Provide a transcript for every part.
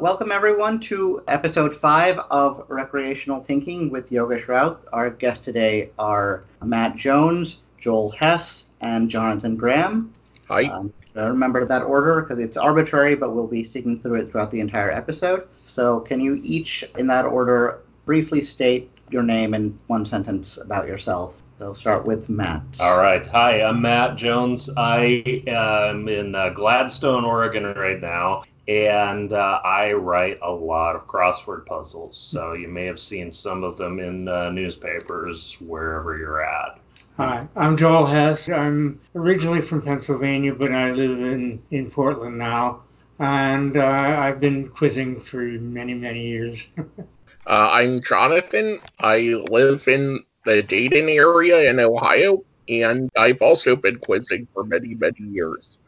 Welcome everyone to episode five of Recreational Thinking with Yogesh Raut. Our guests today are Matt Jones, Joel Hess, and Jonathan Graham. Hi. Um, remember that order because it's arbitrary, but we'll be sticking through it throughout the entire episode. So, can you each, in that order, briefly state your name and one sentence about yourself? So, start with Matt. All right. Hi, I'm Matt Jones. I am in uh, Gladstone, Oregon right now, and uh, I write a lot of crossword puzzles. So you may have seen some of them in uh, newspapers wherever you're at. Hi, I'm Joel Hess. I'm originally from Pennsylvania, but I live in, in Portland now. And uh, I've been quizzing for many, many years. Uh, I'm Jonathan. I live in the Dayton area in Ohio, and I've also been quizzing for many, many years.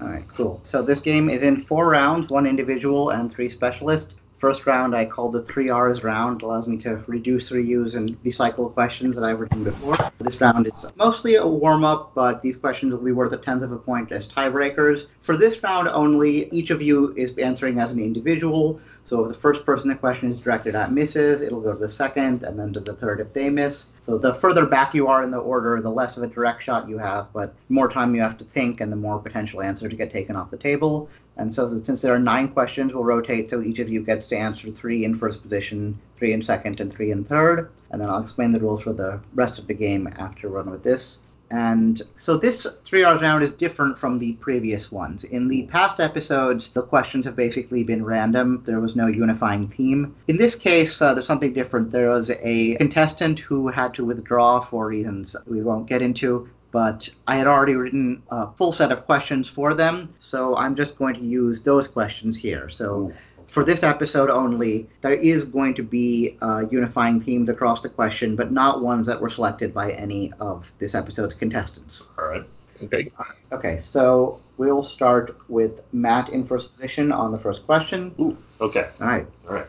All right, cool. So this game is in four rounds, one individual and three specialists. First round I called the three R's round. Allows me to reduce, reuse, and recycle questions that I've written before. This round is mostly a warm up, but these questions will be worth a tenth of a point as tiebreakers. For this round only, each of you is answering as an individual. So if the first person the question is directed at misses, it'll go to the second, and then to the third if they miss. So the further back you are in the order, the less of a direct shot you have, but the more time you have to think and the more potential answer to get taken off the table. And so since there are nine questions, we'll rotate so each of you gets to answer three in first position, three in second, and three in third. And then I'll explain the rules for the rest of the game after we're done with this. And so this three R's round is different from the previous ones. In the past episodes, the questions have basically been random. There was no unifying theme. In this case, uh, there's something different. There was a contestant who had to withdraw for reasons we won't get into. But I had already written a full set of questions for them, so I'm just going to use those questions here. So for this episode only, there is going to be uh, unifying themes across the question, but not ones that were selected by any of this episode's contestants. All right. Okay. Okay, so we'll start with Matt in first position on the first question. Ooh. Okay. All right. All right.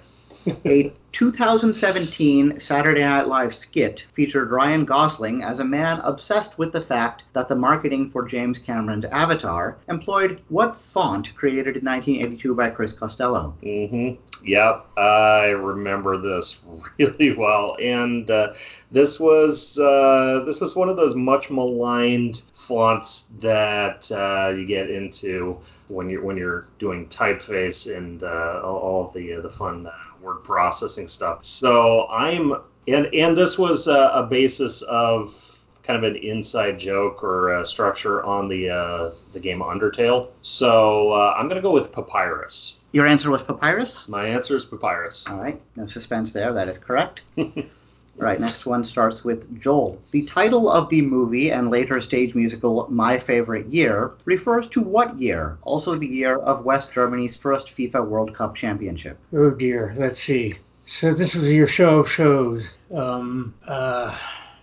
A 2017 Saturday Night Live skit featured Ryan Gosling as a man obsessed with the fact that the marketing for James Cameron's Avatar employed what font created in 1982 by Chris Costello? Mm-hmm. Yep, I remember this really well, and uh, this was uh, this is one of those much maligned fonts that uh, you get into when you're when you're doing typeface and uh, all, of the uh, the fun word processing stuff. So I'm and and this was a, a basis of kind of an inside joke or a structure on the uh, the game Undertale. So uh, I'm gonna go with Papyrus. Your answer was Papyrus? My answer is Papyrus. All right, no suspense there. That is correct. Right, next one starts with Joel. The title of the movie and later stage musical My Favorite Year refers to what year? Also the year of West Germany's first FIFA World Cup championship. oh dear, let's see. So this was your show of shows. Um, uh,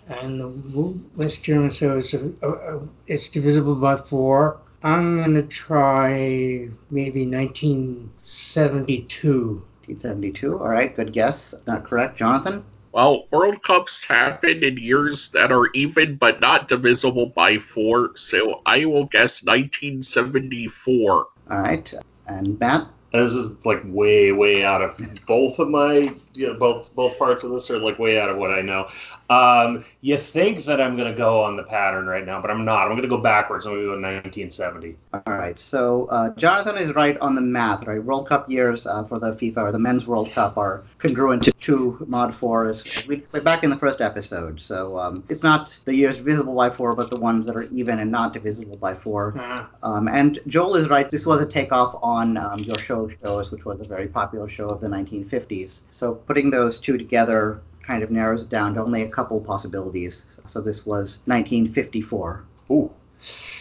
and the West German, so it's, uh, uh, it's divisible by four. I'm going to try maybe 1972. 1972. All right, good guess. Not correct. Jonathan? Well, World Cups happen in years that are even but not divisible by four, so I will guess 1974. All right. And Matt? This is like way, way out of both of my, you know, both both parts of this are like way out of what I know. Um, you think that I'm gonna go on the pattern right now, but I'm not. I'm gonna go backwards. I'm gonna go 1970. All right. So uh, Jonathan is right on the math, right? World Cup years uh, for the FIFA or the Men's World Cup are congruent to two mod four as we we're back in the first episode. So um, it's not the years divisible by four, but the ones that are even and not divisible by four. Ah, Um, and Joel is right. This was a takeoff on um, your show of shows, which was a very popular show of the 1950s. So putting those two together kind of narrows it down to only a couple possibilities. So this was 1954. Ooh,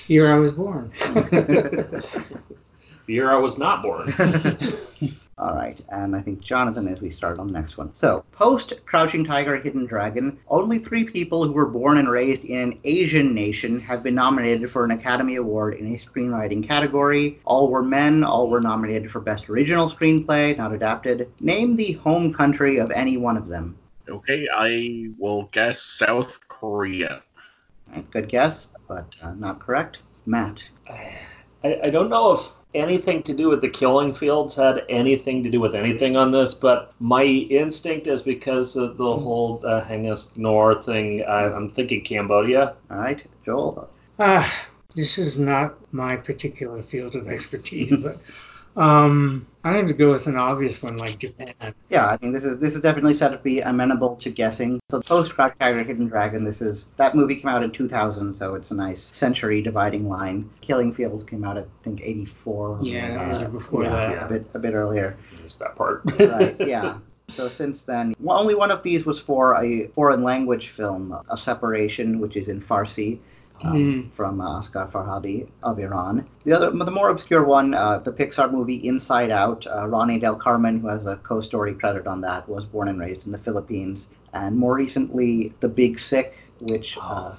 year I was born. the year I was not born. All right, and I think Jonathan as we start on the next one. So, post Crouching Tiger, Hidden Dragon, only three people who were born and raised in an Asian nation have been nominated for an Academy Award in a screenwriting category. All were men, all were nominated for Best Original Screenplay, not adapted. Name the home country of any one of them. Okay, I will guess South Korea. All right, good guess, but uh, not correct. Matt. I, I don't know if anything to do with the killing fields had anything to do with anything on this, but my instinct is because of the whole uh, Haing S. Ngor thing. I, I'm thinking Cambodia. All right, Joel. Ah, this is not my particular field of expertise, but um, I have to go with an obvious one like Japan. Yeah, I mean this is this is definitely set to be amenable to guessing. So post Crouch Tiger Hidden Dragon, this is that movie came out in 2000, so it's a nice century dividing line. Killing Fields came out I think 84. Yeah, that was uh, before yeah, that. Yeah. a bit a bit earlier. Missed that part. right, yeah. So since then, well, only one of these was for a foreign language film, A Separation, which is in Farsi. Um, From uh, Asghar Farhadi of Iran. The other, the more obscure one, uh, the Pixar movie Inside Out. Uh, Ronnie Del Carmen, who has a co-story credit on that, was born and raised in the Philippines. And more recently, The Big Sick, which uh,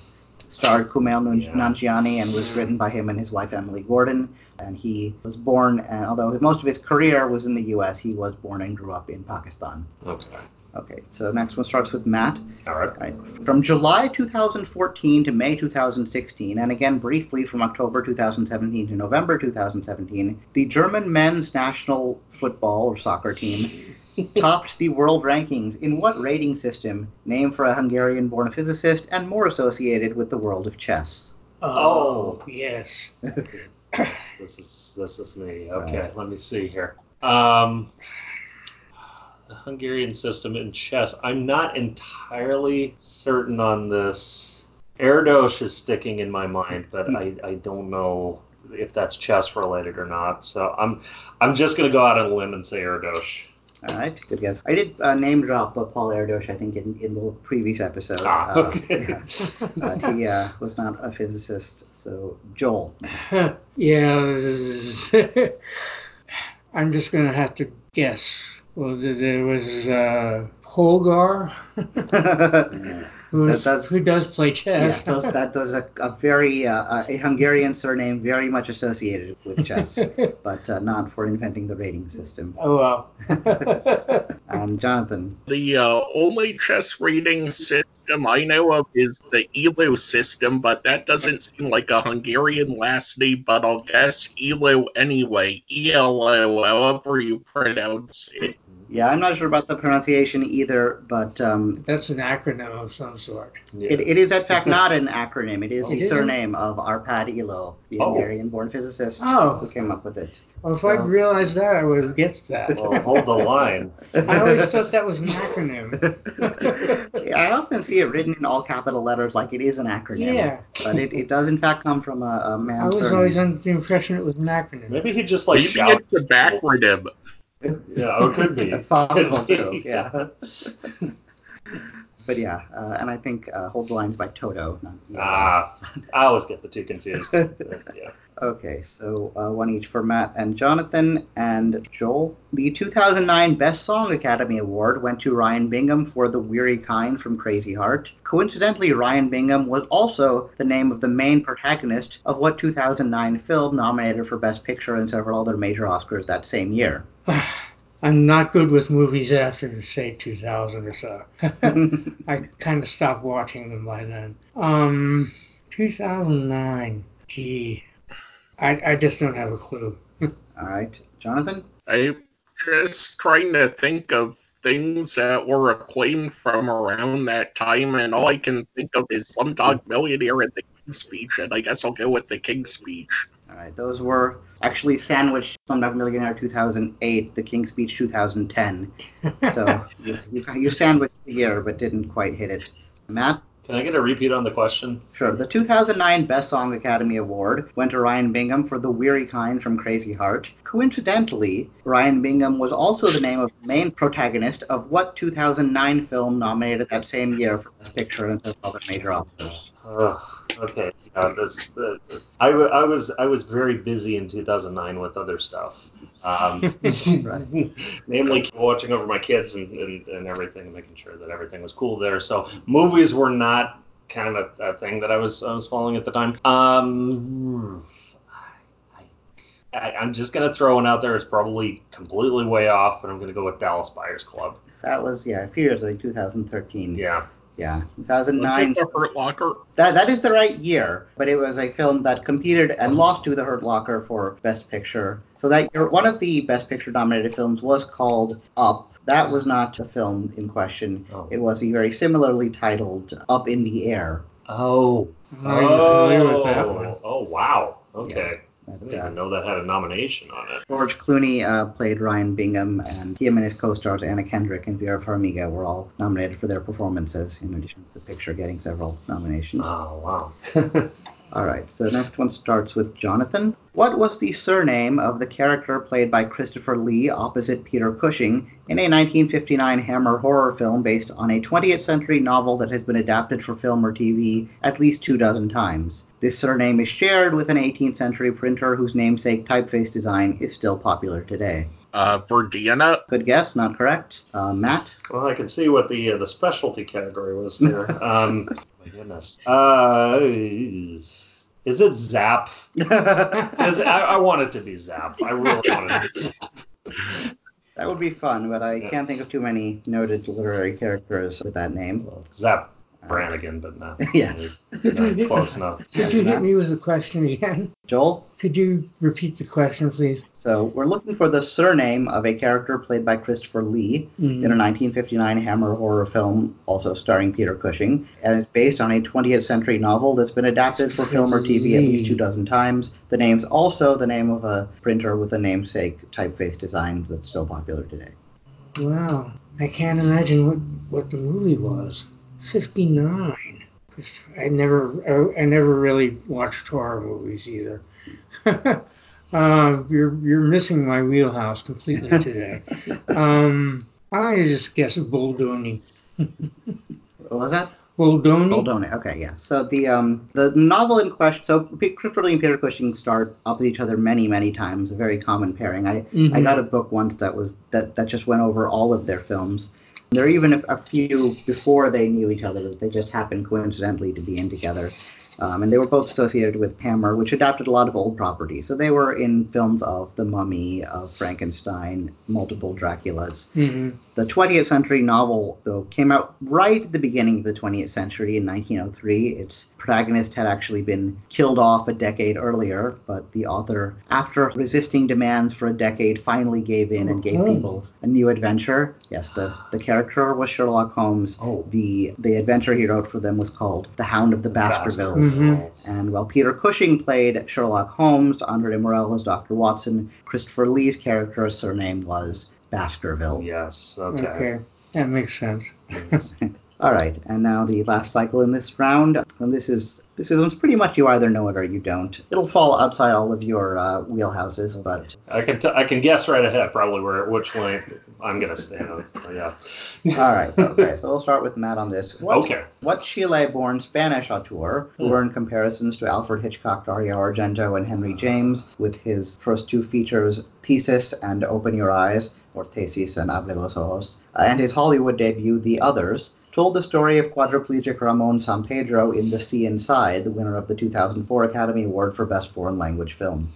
starred Kumail Nun- Yeah. Nanjiani and was written by him and his wife Emily Gordon. And he was born, and although most of his career was in the U.S., he was born and grew up in Pakistan. okay. Okay, so next one starts with Matt. All right. Right. From July 2014 to May 2016, and again briefly from October 2017 to November 2017, the German men's national football or soccer team topped the world rankings in what rating system, named for a Hungarian born physicist and more associated with the world of chess? Oh. yes. This is this is me. Okay, Right. let me see here. Um, the Hungarian system in chess. I'm not entirely certain on this. Erdos is sticking in my mind, but I, I don't know if that's chess related or not. So I'm I'm just gonna go out on a limb and say Erdos. All right, good guess. I did uh, name drop uh, Paul Erdos, I think, in, in the previous episode. Ah, Uh, okay. yeah. But he uh, was not a physicist. So, Joel. yeah. I'm just gonna have to guess. Well, there- there was uh, Polgar, who, That is- does- who does play Yes, chess. those, that was a, a very uh, a Hungarian surname, very much associated with chess, but uh, not for inventing the rating system. oh well. Um, Jonathan, The uh, only chess rating system I know of is the ELO system, but that doesn't seem like a Hungarian last name, but I'll guess ELO anyway. ELO, however you pronounce it. Yeah, I'm not sure about the pronunciation either, but um, That's an acronym of some sort. Yeah. it, it is in fact not an acronym. It is It the isn't? surname of Arpad Elo, the Oh. Hungarian-born physicist who Oh, came up with it. well, if I'd realized that, I would have guessed that. well, hold the line. I always thought that was an acronym. I often see it written in all capital letters like it is an acronym. Yeah. But it, it does in fact come from a man. I was surname. always under the impression it was an acronym. Maybe he just like Maybe shouts. it's a backronym. Yeah, it could be. That's possible too. Yeah. but yeah, uh, and I think uh, Hold the Lines by Toto. Not. Ah, I always get the two confused. yeah. Okay, so uh, one each for Matt and Jonathan and Joel. The 2009 Best Song Academy Award went to Ryan Bingham for The Weary Kind from Crazy Heart. Coincidentally, Ryan Bingham was also the name of the main protagonist of what 2009 film nominated for Best Picture and several other major Oscars that same year. I'm not good with movies after, say, 2000 or so. I kind of stopped watching them by then. Um, 2009. Gee, I, I just don't have a clue. All right, Jonathan? I'm just trying to think of things that were acclaimed from around that time, and all I can think of is Slumdog Millionaire and the King's Speech, and I guess I'll go with the King's Speech. All right, those were actually sandwiched Slumdog Millionaire 2008, The King's Speech 2010. So you, you, you sandwiched the year but didn't quite hit it. Matt? Can I get a repeat on the question? Sure. The 2009 Best Song Academy Award went to Ryan Bingham for The Weary Kind from Crazy Heart. Coincidentally, Ryan Bingham was also the name of the main protagonist of what 2009 film nominated that same year for Best Picture and several other major Oscars. Ugh, okay. Yeah, this, uh, I, w- I was I was very busy in 2009 with other stuff, um, namely watching over my kids and, and, and everything, and making sure that everything was cool there. So movies were not kind of a, a thing that I was I was following at the time. Um, I, I, I'm just gonna throw one out there. It's probably completely way off, but I'm gonna go with Dallas Buyers Club. That was, yeah, a few years, think 2013. Yeah. Yeah, Was 2009. it the Hurt Locker? That that is the right year, but it was a film that competed and lost to The Hurt Locker for Best Picture. So that year, one of the Best Picture nominated films was called Up. That was not the film in question. Oh. It was a very similarly titled Up in the Air. Oh. I'm not even familiar with that one. Oh, oh, wow. Okay. I didn't even know that had a nomination on it. George Clooney uh, played Ryan Bingham, and him and his co-stars Anna Kendrick and Vera Farmiga were all nominated for their performances, in addition to the picture getting several nominations. Oh, wow. All right, so the next one starts with Jonathan. What was the surname of the character played by Christopher Lee opposite Peter Cushing in a 1959 Hammer horror film based on a 20th century novel that has been adapted for film or TV at least two dozen times? This surname is shared with an 18th century printer whose namesake typeface design is still popular today. Uh, Verdina? Good guess, not correct. Uh, Matt? well, I can see what the uh, the specialty category was there. Um, my goodness. Uh, is it Zap? Is- I, I want it to be Zap. I really want it to be Zap. That would be fun, but I Yeah. can't think of too many noted literary characters with that name. Zapp Brannigan, but not, Yes. not close enough. Could you hit me with a question again? Joel? Could you repeat the question, please? So we're looking for the surname of a character played by Christopher Lee Mm. in a 1959 Hammer horror film, also starring Peter Cushing, and it's based on a 20th century novel that's been adapted for film or TV at least two dozen times. The name's also the name of a printer with a namesake typeface design that's still popular today. Wow, I can't imagine what what the movie was. Fifty nine. I never, I, I never really watched horror movies either. uh, you're you're missing my wheelhouse completely today. um, I just guess Buldoni. What was that? Buldoni. Hold on. Okay, yeah. So the um the novel in question. So Lee and Peter Cushing starred up with each other many, many times. A very common pairing. I I Mhm. got a book once that was that that just went over all of their films. There are even a, a few before they knew each other that they just happened coincidentally to be in together. Um, and they were both associated with Hammer, which adapted a lot of old properties. So they were in films of The Mummy, of Frankenstein, multiple Draculas. hmm The 20th century novel, though, came out right at the beginning of the 20th century in 1903. Its protagonist had actually been killed off a decade earlier, but the author, after resisting demands for a decade, finally gave in and gave Oh. people a new adventure. Yes, the, the character was Sherlock Holmes. Oh. The the adventure he wrote for them was called The Hound of the Baskervilles. Mhm. And while Peter Cushing played Sherlock Holmes, Andre Morell was Dr. Watson, Christopher Lee's character's surname was Baskerville. Yes. Okay. Okay. that makes sense. All right, and now the last cycle in this round. And this is this is pretty much you either know it or you don't. It'll fall outside all of your uh, wheelhouses, but I can t- I can guess right ahead probably where which lane I'm gonna stand on. Yeah. all right. Okay, so we'll start with Matt on this. What, Okay. What Chile-born Spanish auteur, who earned comparisons to Alfred Hitchcock, Dario Argento, and Henry James, with his first two features, Thesis and Open Your Eyes, or Thesis and Abre los Ojos, uh, and his Hollywood debut, The Others, told the story of quadriplegic Ramon San Pedro in The Sea Inside, the winner of the 2004 Academy Award for Best Foreign Language Film.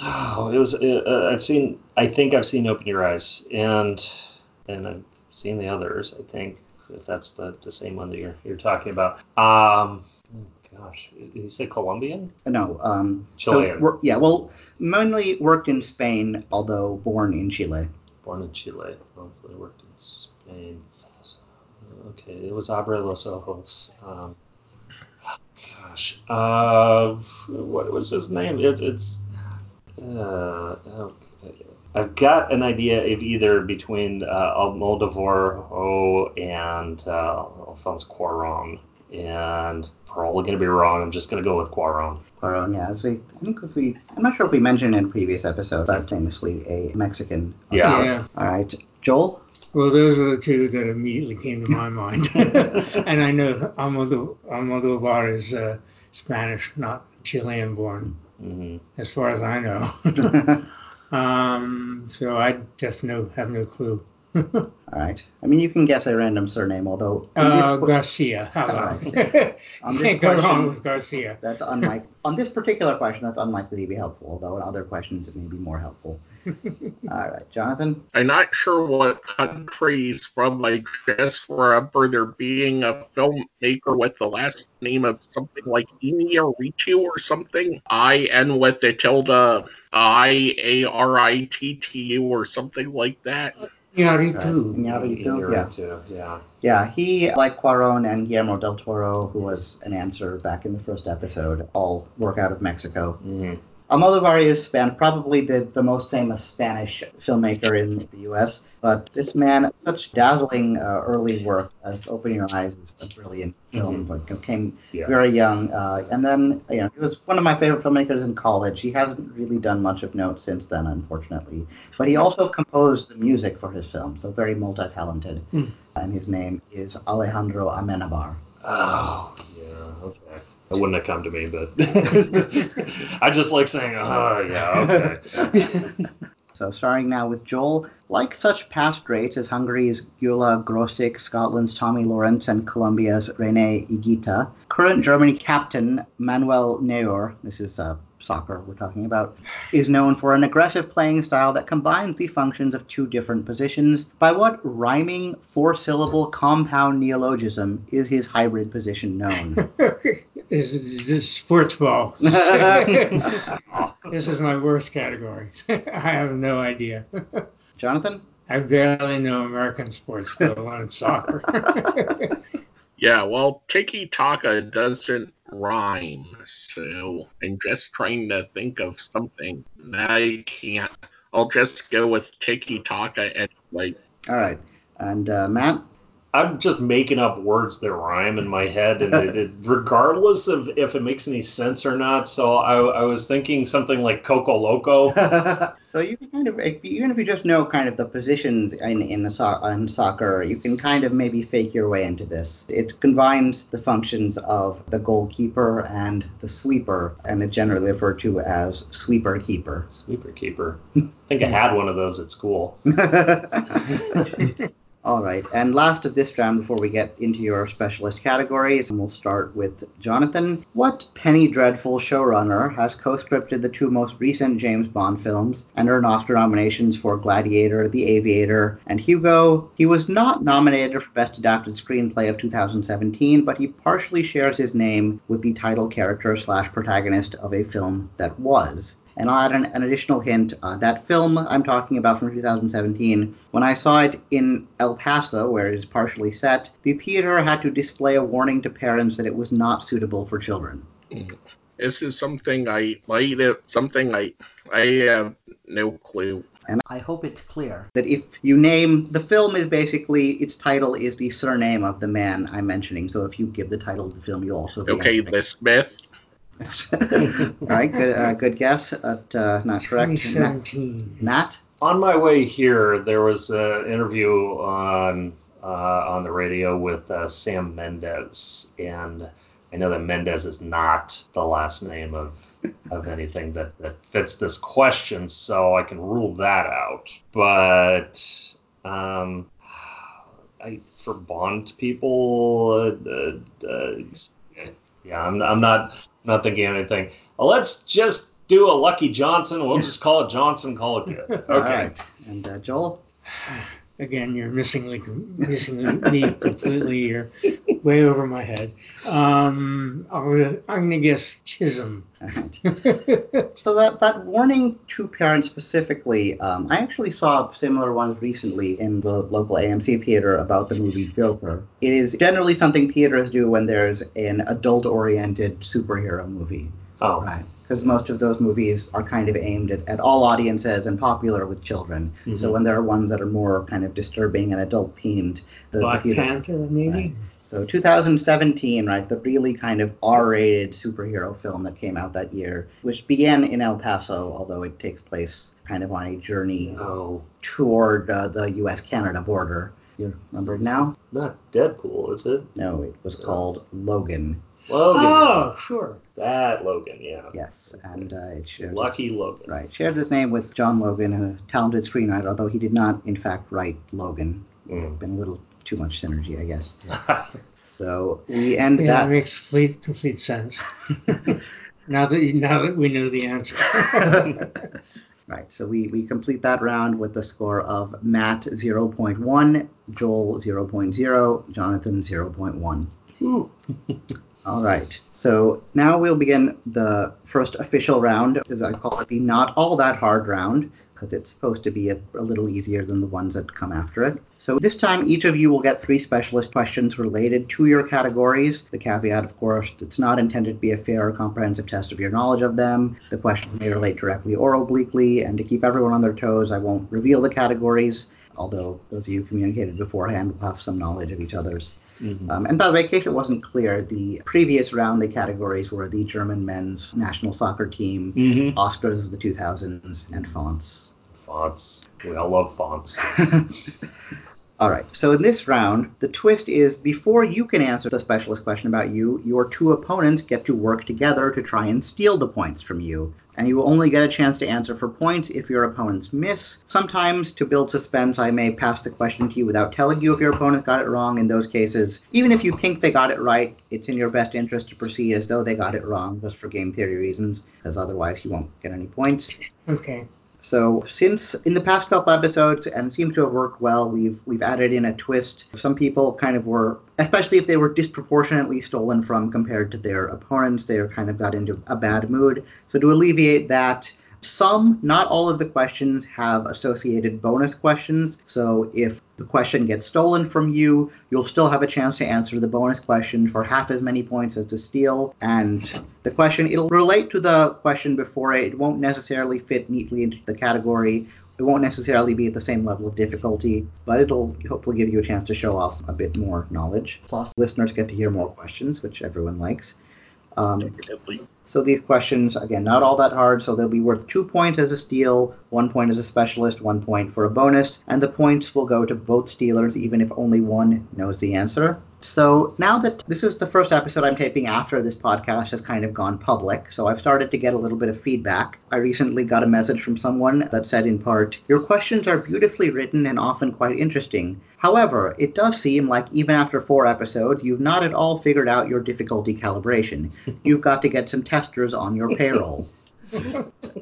Oh, it was. Uh, I've seen. I think I've seen Open Your Eyes, and and I've seen the others. I think if that's the, the same one that you're you're talking about. Um, oh gosh, did he say Colombian? No, um, Chilean. So, yeah, well, mainly worked in Spain, although born in Chile. Born in Chile. Hopefully worked in Spain. Okay, it was Abre los Ojos. Um, gosh, uh, what was his name? It's it's. Uh. I've got an idea of either between uh, Almodovar and uh, Alfonso Cuarón, and probably going to be wrong. I'm just going to go with Cuarón. Cuarón, yeah. As we, I think if we, I'm not sure if we mentioned in a previous episode, but famously a Mexican. Yeah. yeah. All right, Joel. Well, those are the two that immediately came to my mind. and I know Almodo- Almodovar is uh, Spanish, not Chilean born, hmm as far as I know. um, so I just no, have no clue. All right. I mean, you can guess a random surname, although in Uh, this, Garcia. How about On this Can't go wrong with Garcia. that's unlike on this particular question. That's unlikely to be helpful, although in other questions it may be more helpful. All right, Jonathan. I'm not sure what country he's from. I just remember there being a filmmaker with the last name of something like Iñárritu or something. I N with the tilde I A R I T T U or something like that. Iñárritu. Iñárritu, yeah. too. Yeah. Yeah, he, like Cuaron and Guillermo del Toro, who was an answer back in the first episode, all work out of Mexico. hmm Almodovar is Span, probably the, the most famous Spanish filmmaker in the U.S. But this man, such dazzling uh, early work, uh, Open Your Eyes is a brilliant film, but came Yeah. very young. Uh, and then, you know, he was one of my favorite filmmakers in college. He hasn't really done much of note since then, unfortunately. But he also composed the music for his film, so very multi-talented. Hmm. And his name is Alejandro Amenabar. Oh, yeah. Okay. It wouldn't have come to me, but I just like saying, oh, yeah, okay. So starting now with Joel, like such past greats as Hungary's Gyula Grosics, Scotland's Tommy Lawrence, and Colombia's Rene Higuita, current Germany captain Manuel Neuer, this is uh, soccer we're talking about, is known for an aggressive playing style that combines the functions of two different positions. By what rhyming four-syllable compound neologism is his hybrid position known? This is this sports ball. this is my worst category. I have no idea. Jonathan? I barely know American sports, let alone soccer. Yeah, well, Tiki Taka doesn't rhyme, so I'm just trying to think of something. I can't. I'll just go with Tiki Taka anyway. All right. And uh, Matt? I'm just making up words that rhyme in my head, and it, it, regardless of if it makes any sense or not. So I, I was thinking something like Coco Loco. so you can kind of, if, even if you just know kind of the positions in in, the so- in soccer, you can kind of maybe fake your way into this. It combines the functions of the goalkeeper and the sweeper, and it's generally referred to as sweeper keeper. Sweeper keeper. I think I had one of those at school. All right, and last of this round before we get into your specialist categories, and we'll start with Jonathan. What Penny Dreadful showrunner has co-scripted the two most recent James Bond films and earned Oscar nominations for Gladiator, The Aviator, and Hugo? He was not nominated for Best Adapted Screenplay of 2017, but he partially shares his name with the title character slash protagonist of a film that was. And I'll add an, an additional hint. Uh, that film I'm talking about from 2017, when I saw it in El Paso, where it is partially set, the theater had to display a warning to parents that it was not suitable for children. This is something I might have, something I I have no clue. And I hope it's clear that if you name the film is basically its title is the surname of the man I'm mentioning. So if you give the title of the film, you also Okay, the Smith. All right, good, uh, good guess, but uh, not correct. Matt, 2017. Matt? On my way here, there was an interview on uh, on the radio with uh, Sam Mendes, and I know that Mendez is not the last name of of anything that, that fits this question, so I can rule that out. But um, I for Bond people, uh, uh, uh, yeah, I'm, I'm not not thinking of anything. Well, let's just do a Lucky Johnson. We'll just call it Johnson. Call it good. Okay. All right. And uh, Joel? Again, you're missing, missing me completely. You're way over my head. Um, I'm gonna, guess Chisholm. Right. So that, that warning to parents specifically, um, I actually saw similar ones recently in the local AMC theater about the movie Joker. It is generally something theaters do when there's an adult-oriented superhero movie, Oh, right? Because most of those movies are kind of aimed at, at all audiences and popular with children. So Mhm. when there are ones that are more kind of disturbing and adult-themed, the, the Black theater Panther, maybe? Right. So 2017, right, the really kind of R-rated superhero film that came out that year, which began in El Paso, although it takes place kind of on a journey no, toward uh, the U.S.-Canada border. You remember it now? not Deadpool, is it? No, it was called Logan. Logan. Oh, sure. That Logan, yeah. Yes, and uh, it shares Lucky Logan. right shares his name with John Logan, a talented screenwriter, although he did not in fact write Logan. Mm. Been a little too much synergy, I guess. So we end Yeah, that that. makes complete, complete sense. now that now that we know the answer. Right, so we, we complete that round with the score of Matt 0.1, Joel 0.0, Jonathan 0.1. All right, so now we'll begin the first official round, as I call it the not all that hard round, because it's supposed to be a, a little easier than the ones that come after it. So this time, each of you will get three specialist questions related to your categories. The caveat, of course, it's not intended to be a fair or comprehensive test of your knowledge of them. The questions may relate directly or obliquely, and to keep everyone on their toes, I won't reveal the categories, although those of you communicated beforehand will have some knowledge of each other's. Mhm. Um, and by the way, in case it wasn't clear, the previous round, the categories were the German men's national soccer team, Mhm. Oscars of the 2000s, and fonts. Fonts. We all love fonts. All right, so in this round, the twist is before you can answer the specialist question about you, your two opponents get to work together to try and steal the points from you. And you will only get a chance to answer for points if your opponents miss. Sometimes, to build suspense, I may pass the question to you without telling you if your opponent got it wrong. In those cases, even if you think they got it right, it's in your best interest to proceed as though they got it wrong, just for game theory reasons, because otherwise you won't get any points. okay. So since in the past couple episodes and seems to have worked well, we've we've added in a twist. Some people kind of were, especially if they were disproportionately stolen from compared to their opponents, they kind of got into a bad mood. So to alleviate that, some, not all of the questions have associated bonus questions. So if the question gets stolen from you, you'll still have a chance to answer the bonus question for half as many points as to steal. And the question, it'll relate to the question before it. It won't necessarily fit neatly into the category. It won't necessarily be at the same level of difficulty, but it'll hopefully give you a chance to show off a bit more knowledge. Plus, listeners get to hear more questions, which everyone likes. Um. So these questions, again, not all that hard, so they'll be worth two points as a steal, one point as a specialist, one point for a bonus, and the points will go to both stealers even if only one knows the answer. So now that this is the first episode I'm taping after this podcast has kind of gone public, so I've started to get a little bit of feedback. I recently got a message from someone that said in part, Your questions are beautifully written and often quite interesting. However, it does seem like even after four episodes, you've not at all figured out your difficulty calibration. You've got to get some testers on your payroll.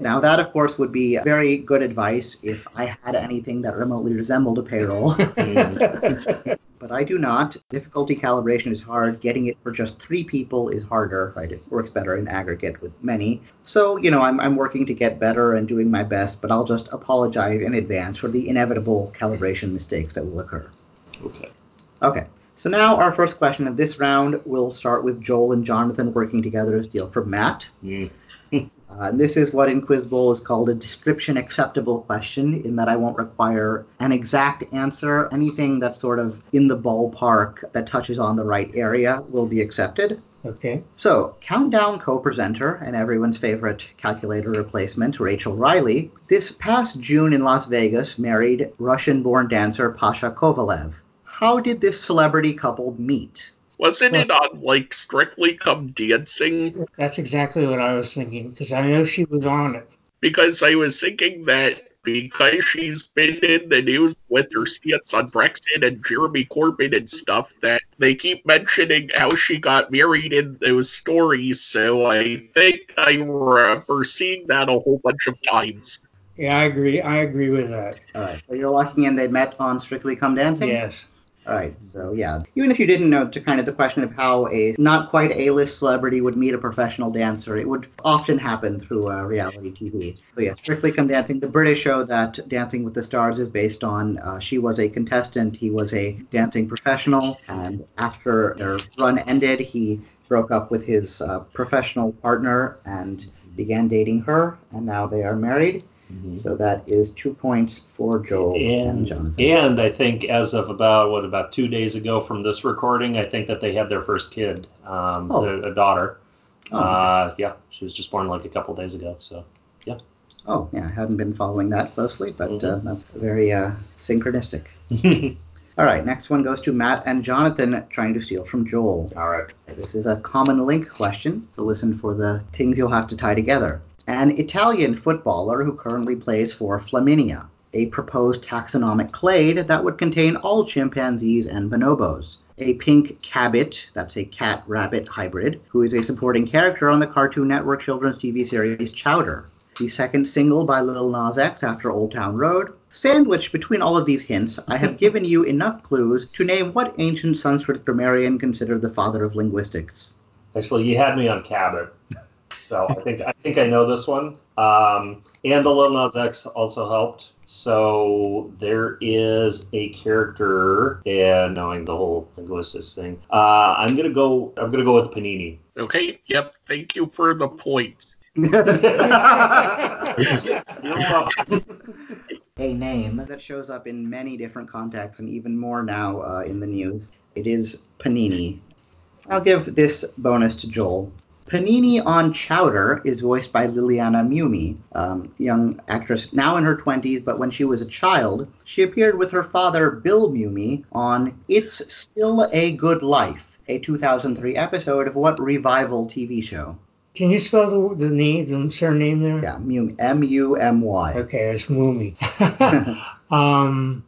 Now, that, of course, would be very good advice if I had anything that remotely resembled a payroll. but I do not. Difficulty calibration is hard. Getting it for just three people is harder, right? It works better in aggregate with many. So, you know, I'm, I'm working to get better and doing my best, but I'll just apologize in advance for the inevitable calibration mistakes that will occur. Okay. Okay. So now our first question of this round will start with Joel and Jonathan working together to steal from Matt. Mm. Uh, and this is what in Quiz Bowl is called a description acceptable question, in that I won't require an exact answer. Anything that's sort of in the ballpark that touches on the right area will be accepted. Okay. So, Countdown co presenter and everyone's favorite calculator replacement, Rachel Riley, this past June in Las Vegas married Russian born dancer Pasha Kovalev. How did this celebrity couple meet? Wasn't it on like Strictly Come Dancing? That's exactly what I was thinking because I know she was on it. Because I was thinking that because she's been in the news with her stance on Brexit and Jeremy Corbyn and stuff, that they keep mentioning how she got married in those stories. So I think I remember seeing that a whole bunch of times. Yeah, I agree. I agree with that. All right. So you're locking in they met on Strictly Come Dancing? Yes. All right. So yeah, even if you didn't know, to kind of the question of how a not quite A-list celebrity would meet a professional dancer, it would often happen through uh, reality TV. So yeah, Strictly Come Dancing, the British show that Dancing with the Stars is based on. Uh, she was a contestant. He was a dancing professional, and after their run ended, he broke up with his uh, professional partner and began dating her, and now they are married. Mhm. So that is two points for Joel and, And, Jonathan. and I think as of about what about two days ago from this recording, I think that they had their first kid, um, Oh. a, a daughter. Oh. Uh, yeah, she was just born like a couple days ago. So yeah. Oh, yeah, I haven't been following that closely, but uh, Mhm. that's very uh, synchronistic. All right, next one goes to Matt and Jonathan trying to steal from Joel. All right. This is a common link question. To listen for the things you'll have to tie together. An Italian footballer who currently plays for Flaminia, a proposed taxonomic clade that would contain all chimpanzees and bonobos. A pink cabbit, that's a cat rabbit hybrid, who is a supporting character on the Cartoon Network children's TV series Chowder. The second single by Lil Nas X after Old Town Road. Sandwiched between all of these hints, I have given you enough clues to name what ancient Sanskrit grammarian considered the father of linguistics. Actually, you had me on Cabot, so I think I think I know this one. Um, and the Lil Nas X also helped. So there is a character, and knowing the whole linguistics thing, uh, I'm gonna go. I'm gonna go with Panini. Okay, yep, thank you for the point. A name that shows up in many different contexts and even more now uh, in the news. It is Panini. I'll give this bonus to Joel. Panini on Chowder is voiced by Liliana Mumy, um, young actress now in her 20s, but when she was a child, she appeared with her father Bill Mumy on It's Still a Good Life, a 2003 episode of what revival TV show? Can you spell the, the name, the surname there? Yeah, M U M Y. Okay, it's Moomy. um,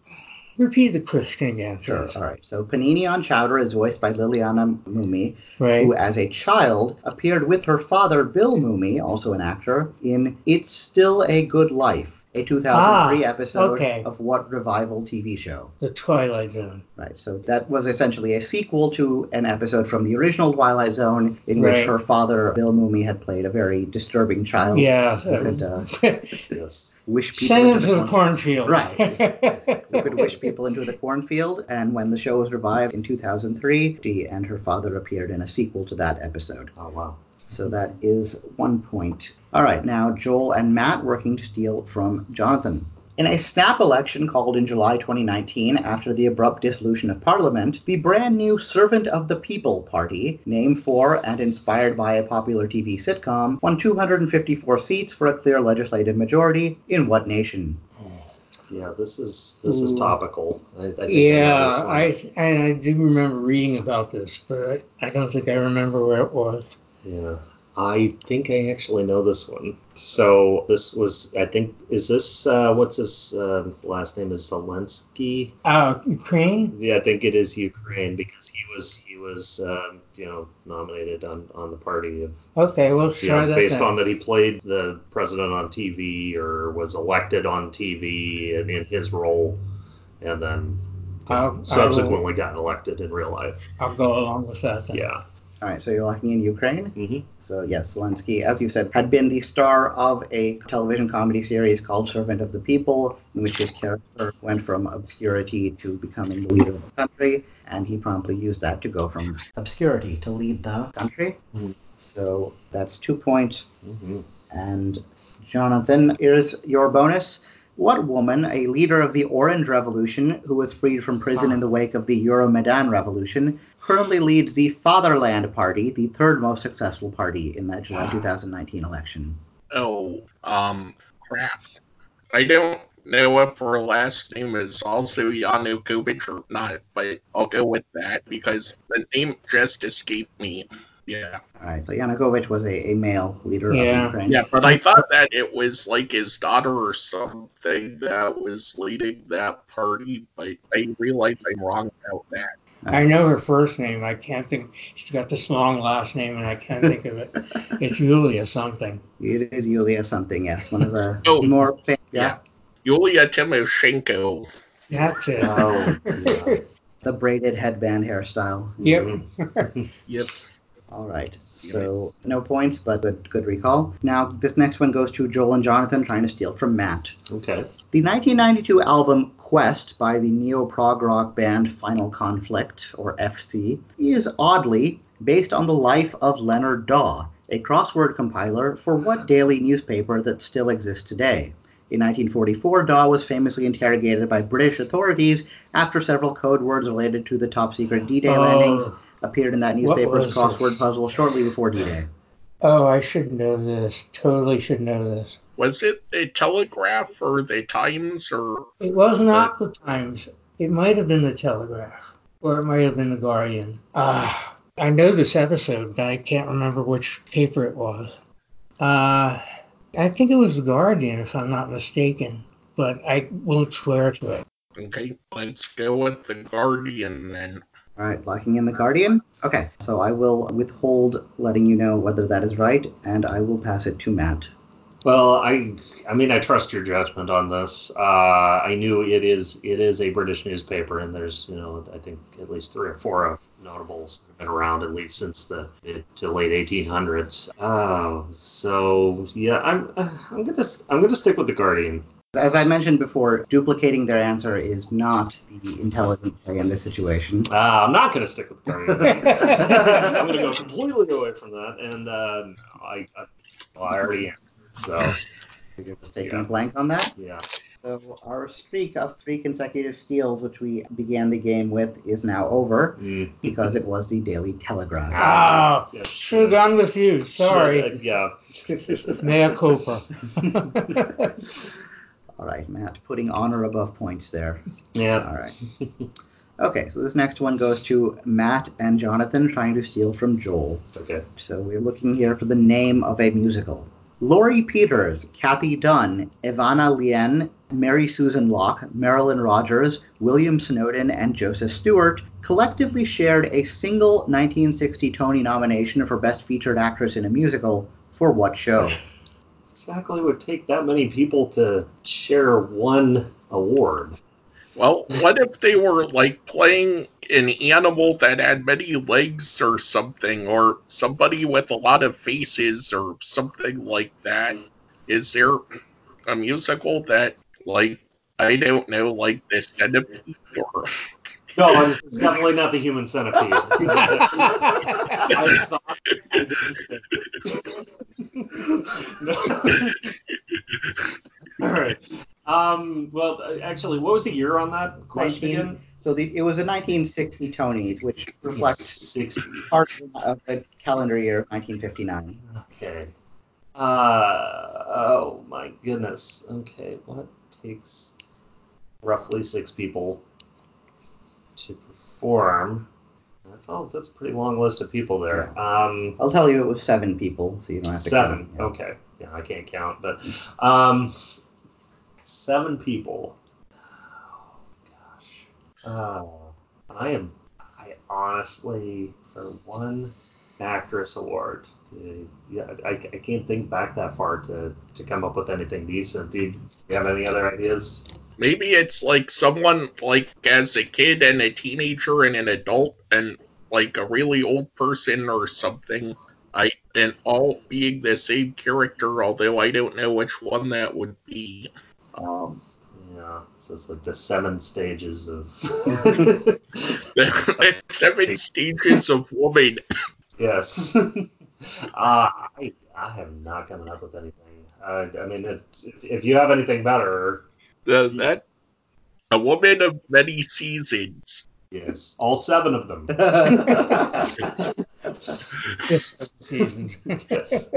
repeat the question again. Sure. All right. So Panini on Chowder is voiced by Liliana Mumy, Right. who, as a child, appeared with her father, Bill Mumy, also an actor, in It's Still a Good Life, a 2003 Ah, episode okay. of What Revival TV show. The Twilight Zone. Right. So that was essentially a sequel to an episode from the original Twilight Zone, in which her father, Bill Mumy, had played a very disturbing child. Yeah. Who could uh, Yes. wish people Send into to the corn- cornfield. Right. who could wish people into the cornfield. And when the show was revived in 2003, she and her father appeared in a sequel to that episode. Oh wow. So that is one point. All right, now Joel and Matt working to steal from Jonathan. In a snap election called in July 2019 after the abrupt dissolution of Parliament, the brand new Servant of the People Party, named for and inspired by a popular TV sitcom, won 254 seats for a clear legislative majority in what nation? Oh, yeah, this is this is topical. I, I think I Yeah. I and I do remember reading about this, but I, I don't think I remember where it was. Yeah. I think I actually know this one. So this was, I think, is this uh, what's his uh, last name? Is Zelensky? Uh, Ukraine. Yeah, I think it is Ukraine because he was he was um, you know nominated on, on the party of Okay, well, you know, based then. on that he played the president on TV or was elected on TV in, in his role, and then you know, I'll- I will- subsequently got elected in real life. I'll go along with that. Then. Yeah. All right, so you're locking in Ukraine? hmm So yes, Zelensky, as you said, had been the star of a television comedy series called Servant of the People, in which his character went from obscurity to becoming the leader of the country, and he promptly used that to go from obscurity to lead the country. Mhm. So that's two points. hmm And Jonathan, here's your bonus. What woman, a leader of the Orange Revolution who was freed from prison in the wake of the Euromaidan Revolution, currently leads the Fatherland Party, the third most successful party in that July 2019 election? Oh, um, crap. I don't know if her last name is also Yanukovych or not, but I'll go with that because the name just escaped me. Yeah. All right, so Yanukovych was a, a male leader Yeah. of Ukraine. Yeah, but I thought that it was like his daughter or something that was leading that party, but I realize I'm wrong about that. I know her first name. I can't think. She's got this long last name, and I can't think of it. It's Julia something. It is Yulia something, yes. One of the Oh. more famous. Yeah. Yulia Tymoshenko. That's it. Oh, yeah. The braided headband hairstyle. Yep. Mhm. Yep. All right. So no points, but good, good recall. Now this next one goes to Joel and Jonathan trying to steal from Matt. Okay. The 1992 album Quest by the neo prog rock band Final Conflict, or FC, is oddly based on the life of Leonard Dawe, a crossword compiler for what daily newspaper that still exists today. In 1944, Dawe was famously interrogated by British authorities after several code words related to the top secret D Day Oh. landings appeared in that newspaper's crossword this? puzzle shortly before D Day. Oh, I should know this. Totally should know this. Was it the Telegraph or the Times or It was not the Times. It might have been the Telegraph, or it might have been the Guardian. Ah, I know this episode, but I can't remember which paper it was. Uh, I think it was the Guardian, if I'm not mistaken, but I won't swear to it. Okay, let's go with the Guardian then. All right, locking in the Guardian. Okay, so I will withhold letting you know whether that is right, and I will pass it to Matt. Well, I I mean I trust your judgment on this. Uh, I knew it is it is a British newspaper, and there's you know I think at least three or four of notables that have been around at least since the mid to late 1800s. Uh, so yeah, I'm I'm gonna I'm gonna stick with the Guardian. As I mentioned before, duplicating their answer is not the intelligent play in this situation. Uh, I'm not gonna stick with the Guardian. I'm gonna go completely away from that, and uh, I I, well, I already. So You're taking Yeah. a blank on that. yeah. So our streak of three consecutive steals, which we began the game with, is now over Mm. because it was the Daily Telegraph. Ah, Yeah. should have gone with you. Sorry. Uh, yeah. Mea culpa. All right, Matt, putting honor above points there. yeah. All right. Okay, so this next one goes to Matt and Jonathan trying to steal from Joel. Okay. So we're looking here for the name of a musical. Laurie Peters, Kathy Dunn, Evanna Lien, Mary Susan Locke, Marilyn Rogers, William Snowden, and Joseph Stewart collectively shared a single 1960 Tony nomination for Best Featured Actress in a Musical for what show? Exactly would take that many people to share one award. Well, what if they were like playing an animal that had many legs or something, or somebody with a lot of faces or something like that? Is there a musical that, like, I don't know, like the centipede or No, it's, definitely not the human centipede. I thought I didn't no. All right. Um, well, uh, actually, what was the year on that question 19 again? So the, it was a 1960 Tonys, which reflects 60. part of the calendar year of 1959. Okay. Uh, oh my goodness. Okay, what takes roughly six people to perform? That's all. That's a pretty long list of people there. Um, I'll tell you it was seven people, so you don't have to seven. count. Yeah. Okay. Yeah, I can't count, but um, seven people. Oh gosh. Uh, I am. I honestly, for one actress award, uh, yeah, I, I can't think back that far to, to come up with anything decent. Do you, do you have any other ideas? maybe it's like someone like as a kid and a teenager and an adult and like a really old person or something. I and all being the same character, although I don't know which one that would be. Um, Yeah, so it's like the seven stages of. the seven stages of woman. yes. uh, I, I have not coming up with anything. Uh, I mean, if, if you have anything better, The, that a woman of many seasons. yes, all seven of them. This season. yes.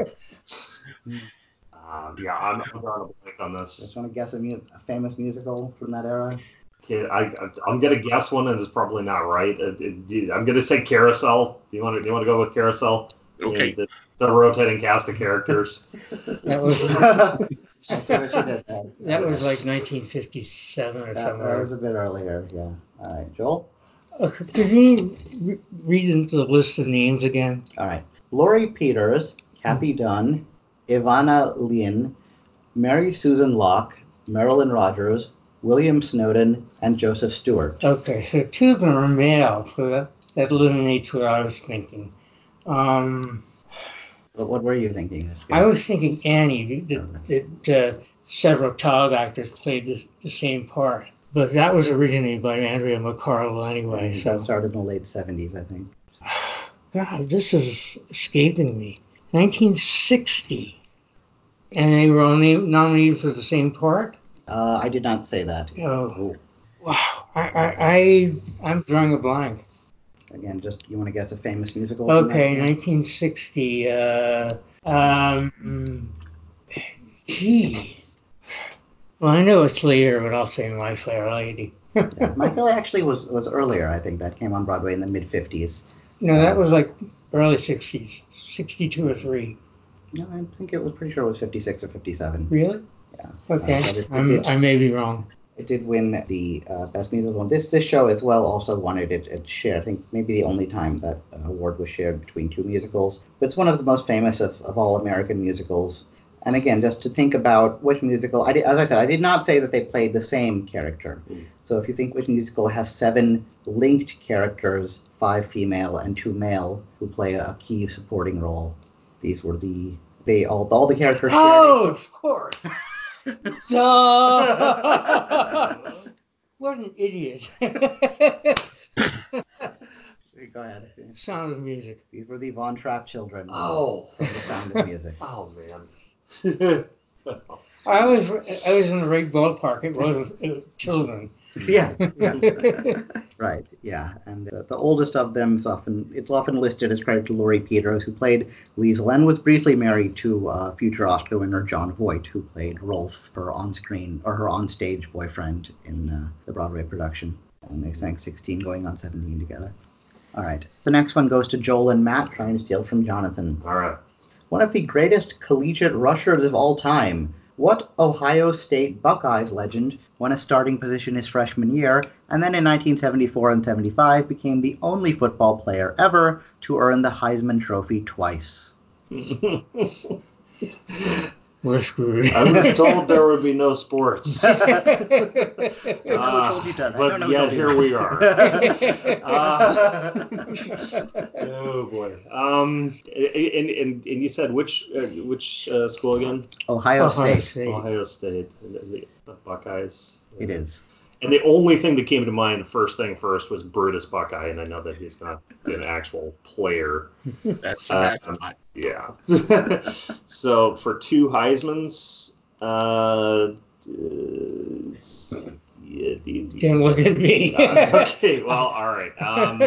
Uh, yeah, I'm, I'm drawing a blank on this. Just want to guess a, mu- a famous musical from that era? Okay, I, I, I'm gonna guess one, and it's probably not right. Uh, it- I'm gonna say Carousel. Do you want to? Do you want to go with Carousel? Okay. The, the rotating cast of characters. That was I see what you did there. that was like 1957 or That, that somewhere. was a bit earlier, yeah. All right, Joel? Okay, could you re- read into the list of names again? All right. Laurie Peters, Kathy Dunn, Evanna Lien, Mary Susan Locke, Marilyn Rogers, William Snowden, and Joseph Stewart. Okay, so two of them are male, so that, that eliminates what I was thinking. Um, What, what were you thinking? I was thinking Annie, that, that uh, several child actors played the, the same part. But that was originated by Andrea McArdle anyway. So, That started in the late 70s, I think. God, this is escaping me. 1960. And they were only nominated for the same part? Uh, I did not say that. Oh, wow. I, I, I, I'm drawing a blank. Again, just you want to guess a famous musical? Okay, 1960. Uh, um, gee. Well, I know it's later, but I'll say My Fair Lady. Yeah, My Fair Lady actually was, was earlier. I think that came on Broadway in the mid 50s. No, that was like early 60s, 62 or 3. No, I think it was pretty sure it was 56 or 57. Really? Yeah. Okay. Uh, it, it I'm, did, I may be wrong. it did win the uh, best musical one. This this show as well also won it. It, it shared. I think maybe the only time that uh, award was shared between two musicals. But it's one of the most famous of, of all American musicals. And again, just to think about which musical, I did, as I said, I did not say that they played the same character. Mm. So if you think which musical has seven linked characters, five female and two male, who play a key supporting role, these were the they all all the characters. shared- Oh, of course. Duh. what an idiot. Go ahead. Sound of Music. These were the Von Trapp children Oh. from The Sound of Music. Oh man. I always, I was in the right ballpark. It was children. Yeah, yeah. right. Yeah, and uh, the oldest of them is often it's often listed as credit to Laurie Peters, who played Liesel and was briefly married to uh, future Oscar winner Jon Voight, who played Rolf, her on-screen or her on-stage boyfriend in uh, the Broadway production, and they sang 16 going on 17 together. All right. The next one goes to Joel and Matt trying to steal from Jonathan. All right. One of the greatest collegiate rushers of all time. What Ohio State Buckeyes legend won a starting position his freshman year, and then in 1974 and 75 became the only football player ever to earn the Heisman Trophy twice? We're screwed. I was told there would be no sports. I don't know who told you that. I but don't know who yet here we are. Ah. oh boy. Um, and, and, and you said which uh, which uh, school again? Ohio Ohio State. State. Ohio State. The, the Buckeyes. It is. And the only thing that came to mind, first thing first, was Brutus Buckeye, and I know that he's not an actual player. That's Uh, that's not. Yeah. so for two Heisman's, uh, yeah, do, do, Don't look at me. Uh, okay, well, all right. Um,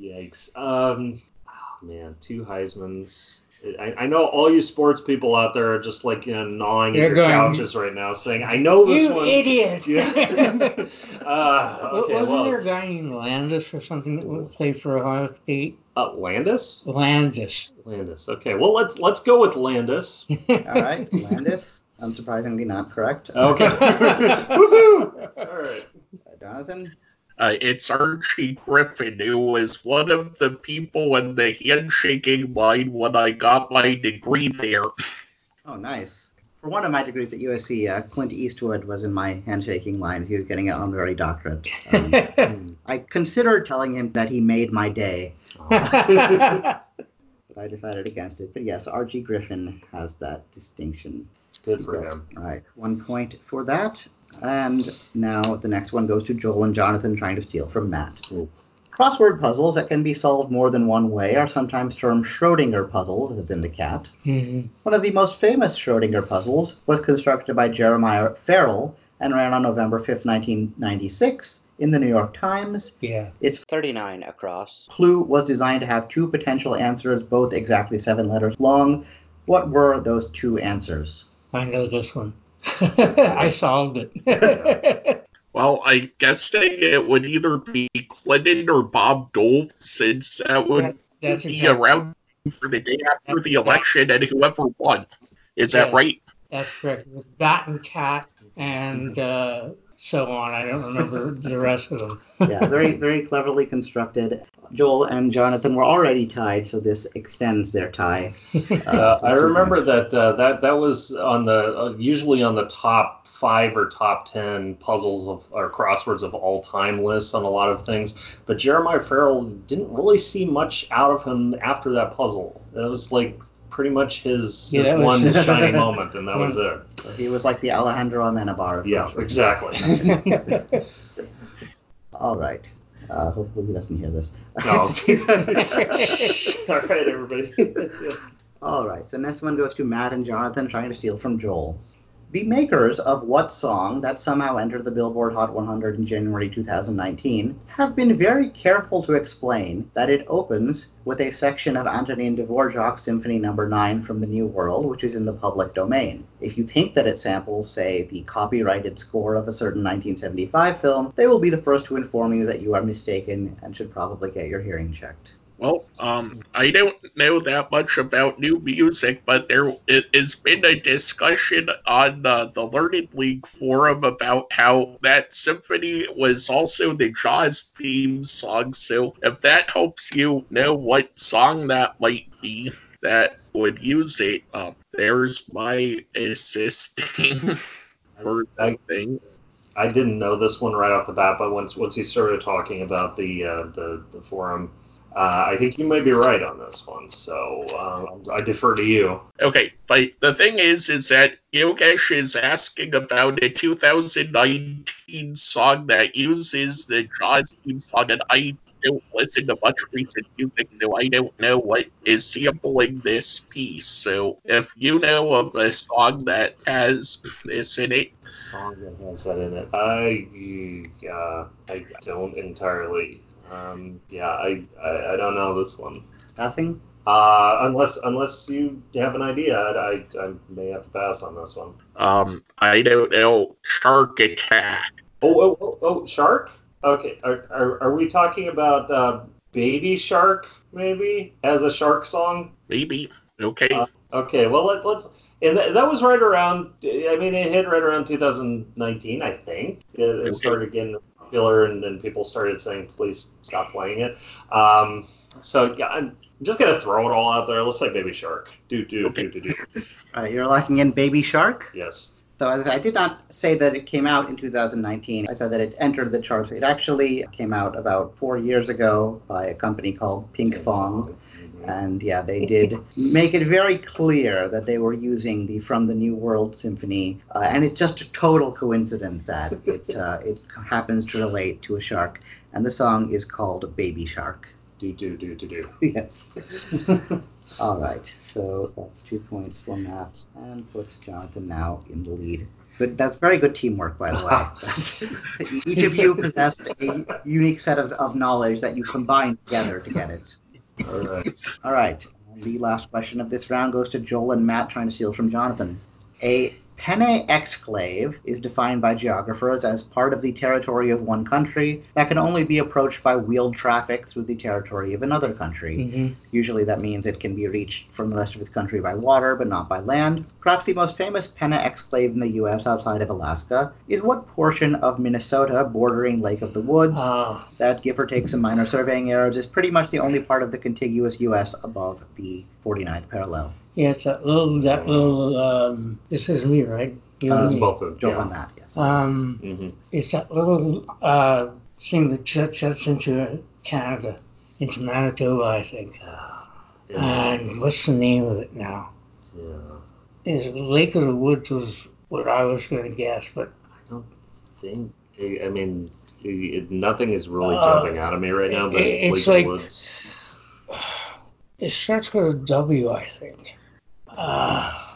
yikes. Um, oh, man, two Heisman's. I, I know all you sports people out there are just like you know gnawing at They're your going, couches right now, saying, "I know this you one." idiot! Yeah. uh, okay, Wasn't well, there a guy named Landis or something that was- played for Ohio State? uh, Landis. Landis. Landis. Okay, well let's let's go with Landis. All right. Landis. Unsurprisingly not correct. Okay. Woohoo! All right. Uh, Jonathan? Uh, it's Archie Griffin, who was one of the people in the handshaking line when I got my degree there. Oh, nice. For one of my degrees at USC, uh, Clint Eastwood was in my handshaking line. He was getting an honorary doctorate. Um, I considered telling him that he made my day, but I decided against it. But yes, Archie Griffin has that distinction. Good for him. All right, one point for that. And now the next one goes to Joel and Jonathan trying to steal from Matt. Ooh. Crossword puzzles that can be solved more than one way are sometimes termed Schrodinger puzzles, as in the cat. Mhm. One of the most famous Schrodinger puzzles was constructed by Jeremiah Farrell and ran on November 5th, 1996 in the New York Times. Yeah. Its 39 across. Clue was designed to have two potential answers, both exactly seven letters long. What were those two answers? I know this one. I solved it. Well, I guess it would either be Clinton or Bob Dole, since that would That's be exactly, around for the day after the election and whoever won. Is that right? that's correct. With Bat and Cat and uh, so on. I don't remember the rest of them. Yeah, very, very cleverly constructed. Joel and Jonathan were already tied, so this extends their tie. Uh, I remember that uh, that that was on the uh, usually on the top five or top ten puzzles of or crosswords of all time lists on a lot of things. But Jeremiah Farrell didn't really see much out of him after that puzzle. It was like pretty much his, Yeah, his one shining moment, and that was it. He was like the Alejandro Amenabar. Yeah, exactly. All right. Uh, hopefully he doesn't hear this. No. all right, everybody. All right. So next one goes to Matt and Jonathan trying to steal from Joel. The makers of What Song, that somehow entered the Billboard Hot 100 in January 2019, have been very careful to explain that it opens with a section of Antonin Dvorak's Symphony No. 9 from the New World, which is in the public domain. If you think that it samples, say, the copyrighted score of a certain 1975 film, they will be the first to inform you that you are mistaken and should probably get your hearing checked. Well, um, I don't know that much about new music, but there it, has been a discussion on uh, the Learned League forum about how that symphony was also the Jaws theme song. So if that helps you know what song that might be that would use it, um, there's my assisting for that thing. I didn't know this one right off the bat, but once once he started talking about the uh, the, the forum uh, I think you might be right on this one, so uh, I defer to you. Okay, but the thing is, is that Yogesh is asking about a 2019 song that uses the Jaws theme song, and I don't listen to much recent music, so I don't know what is sampling this piece. So if you know of a song that has this in it, song that has that in it, I uh, I don't entirely. Um, yeah, I, I, I don't know this one. Nothing. Uh, unless unless you have an idea, I, I may have to pass on this one. Um, I don't know. Shark Attack. Oh, oh, oh, oh Shark? Okay, are, are, are we talking about uh, Baby Shark, maybe, as a shark song? Maybe. Okay. Uh, okay, well, let, let's. And th- that was right around, I mean, it hit right around 2019, I think. It, it okay. started getting popular, and then people started saying, "Please stop playing it." Um, so yeah, I'm just gonna throw it all out there. Let's say Baby Shark. Do do okay. do do do. All right, you're locking in Baby Shark. Yes. So I did not say that it came out in 2019. I said that it entered the charts. It actually came out about four years ago by a company called Pinkfong. And yeah, they did make it very clear that they were using the From the New World Symphony, uh, and it's just a total coincidence that it uh, it happens to relate to a shark. And the song is called Baby Shark. Do do do do do. yes. All right, so that's two points for Matt, and puts Jonathan now in the lead. Good, that's very good teamwork, by the way. Each of you possessed a unique set of, of knowledge that you combined together to get it. All right. All right. The last question of this round goes to Joel and Matt trying to steal from Jonathan. A Pene exclave is defined by geographers as part of the territory of one country that can only be approached by wheeled traffic through the territory of another country. Mm-hmm. Usually that means it can be reached from the rest of its country by water, but not by land. Perhaps the most famous pene exclave in the U.S. outside of Alaska is what portion of Minnesota bordering Lake of the Woods oh. that, give or take some minor surveying errors, is pretty much the only part of the contiguous U.S. above the 49th parallel. Yeah, it's that little, that little, um, this is me, right? You uh, both of Joel yeah. and Matt, yes. Um, mm-hmm. It's that little uh, thing that juts into Canada, into Manitoba, I think. Yeah. And what's the name of it now? Yeah. Is Lake of the Woods was what I was going to guess, but I don't think. I mean, it, nothing is really uh, jumping out of me right now. But it, it's like Woods. it starts with a W, I think. Uh,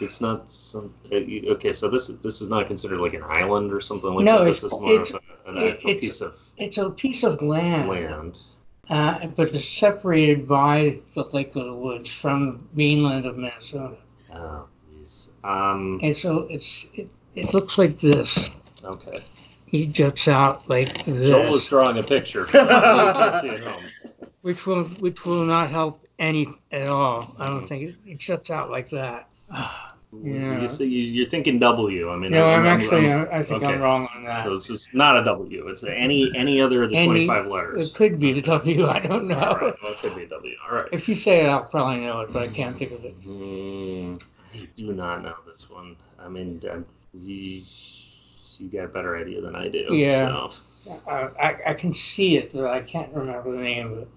it's not some. Okay, so this this is not considered like an island or something like no, that. This is more of a, an actual it's, piece of it's a piece of land. land. Uh, but it's separated by the Lake of the Woods from the mainland of Minnesota. Oh, jeez. Um, and so it's it, it looks like this. Okay. He juts out like this. Joel is drawing a picture. you can't see it home. Which will which will not help any at all. I don't think it, it juts out like that. Yeah. You you're thinking W. I mean, no, I'm, I'm actually. I'm, i think okay. I'm wrong on that. So it's just not a W. It's any any other of the Any- 25 letters. It could be the W. I don't know. Right. Well, it could be a W. All right. If you say it, I'll probably know it, but I can't think of it. Mm, I do not know this one. I mean, uh, you, you got a better idea than I do. Yeah. So. I, I, I can see it, but I can't remember the name of it.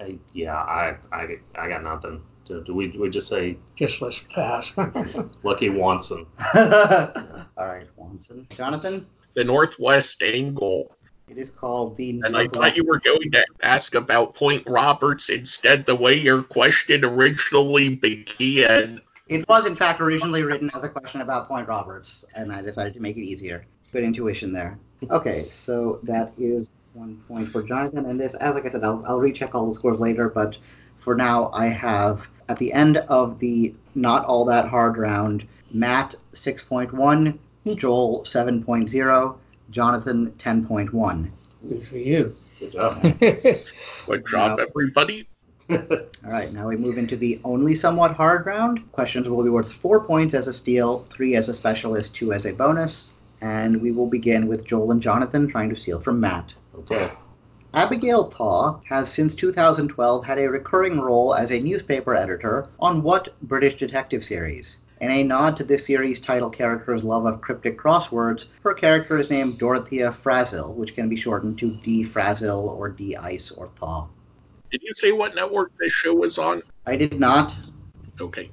Uh, I, yeah, I, I, I got nothing. Do, do we, do we just say Just let's pass. Lucky Wanson? All right, Wanson. Jonathan, the Northwest Angle. it is called the And I thought you were going to ask about Point Roberts instead, the way your question originally began. It was, in fact, originally written as a question about Point Roberts, and I decided to make it easier. Good intuition there. Okay, so that is one point for Jonathan, and this, as like I said, I'll, I'll recheck all the scores later, but for now, I have at the end of the not all that hard round, Matt 6.1, Joel 7.0, Jonathan 10.1. Good for you. Good job. Good job, Now- everybody. All right, now we move into the only somewhat hard round. Questions will be worth four points as a steal, three as a specialist, two as a bonus. And we will begin with Joel and Jonathan trying to steal from Matt. Okay. Abigail Thaw has since 2012 had a recurring role as a newspaper editor on what British detective series? In a nod to this series' title character's love of cryptic crosswords, her character is named Dorothea Frazil, which can be shortened to D. Frazil or D. Ice or Thaw. Did you say what network this show was on? I did not. Okay.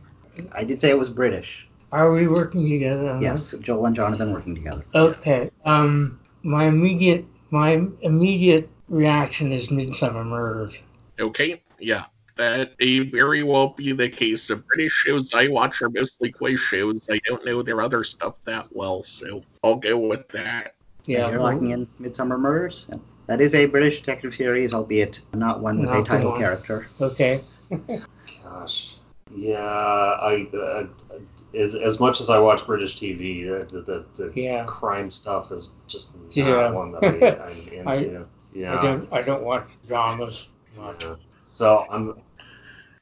I did say it was British. Are we working together? Yes, Joel and Jonathan working together. Okay. Um, my immediate my immediate reaction is Midsomer Murders. Okay. Yeah. That may very well be the case. The British shows I watch are mostly quiz shows. I don't know their other stuff that well, so I'll go with that. Yeah. You're locking in Midsomer Murders? Yeah. That is a British detective series, albeit not one with Not a title one. character. Okay. Gosh. Yeah, I uh, as, as much as I watch British TV, the the, the, the Yeah. crime stuff is just not Yeah. one that I, I'm I- into. yeah. I don't I don't watch dramas much. Yeah. So I'm.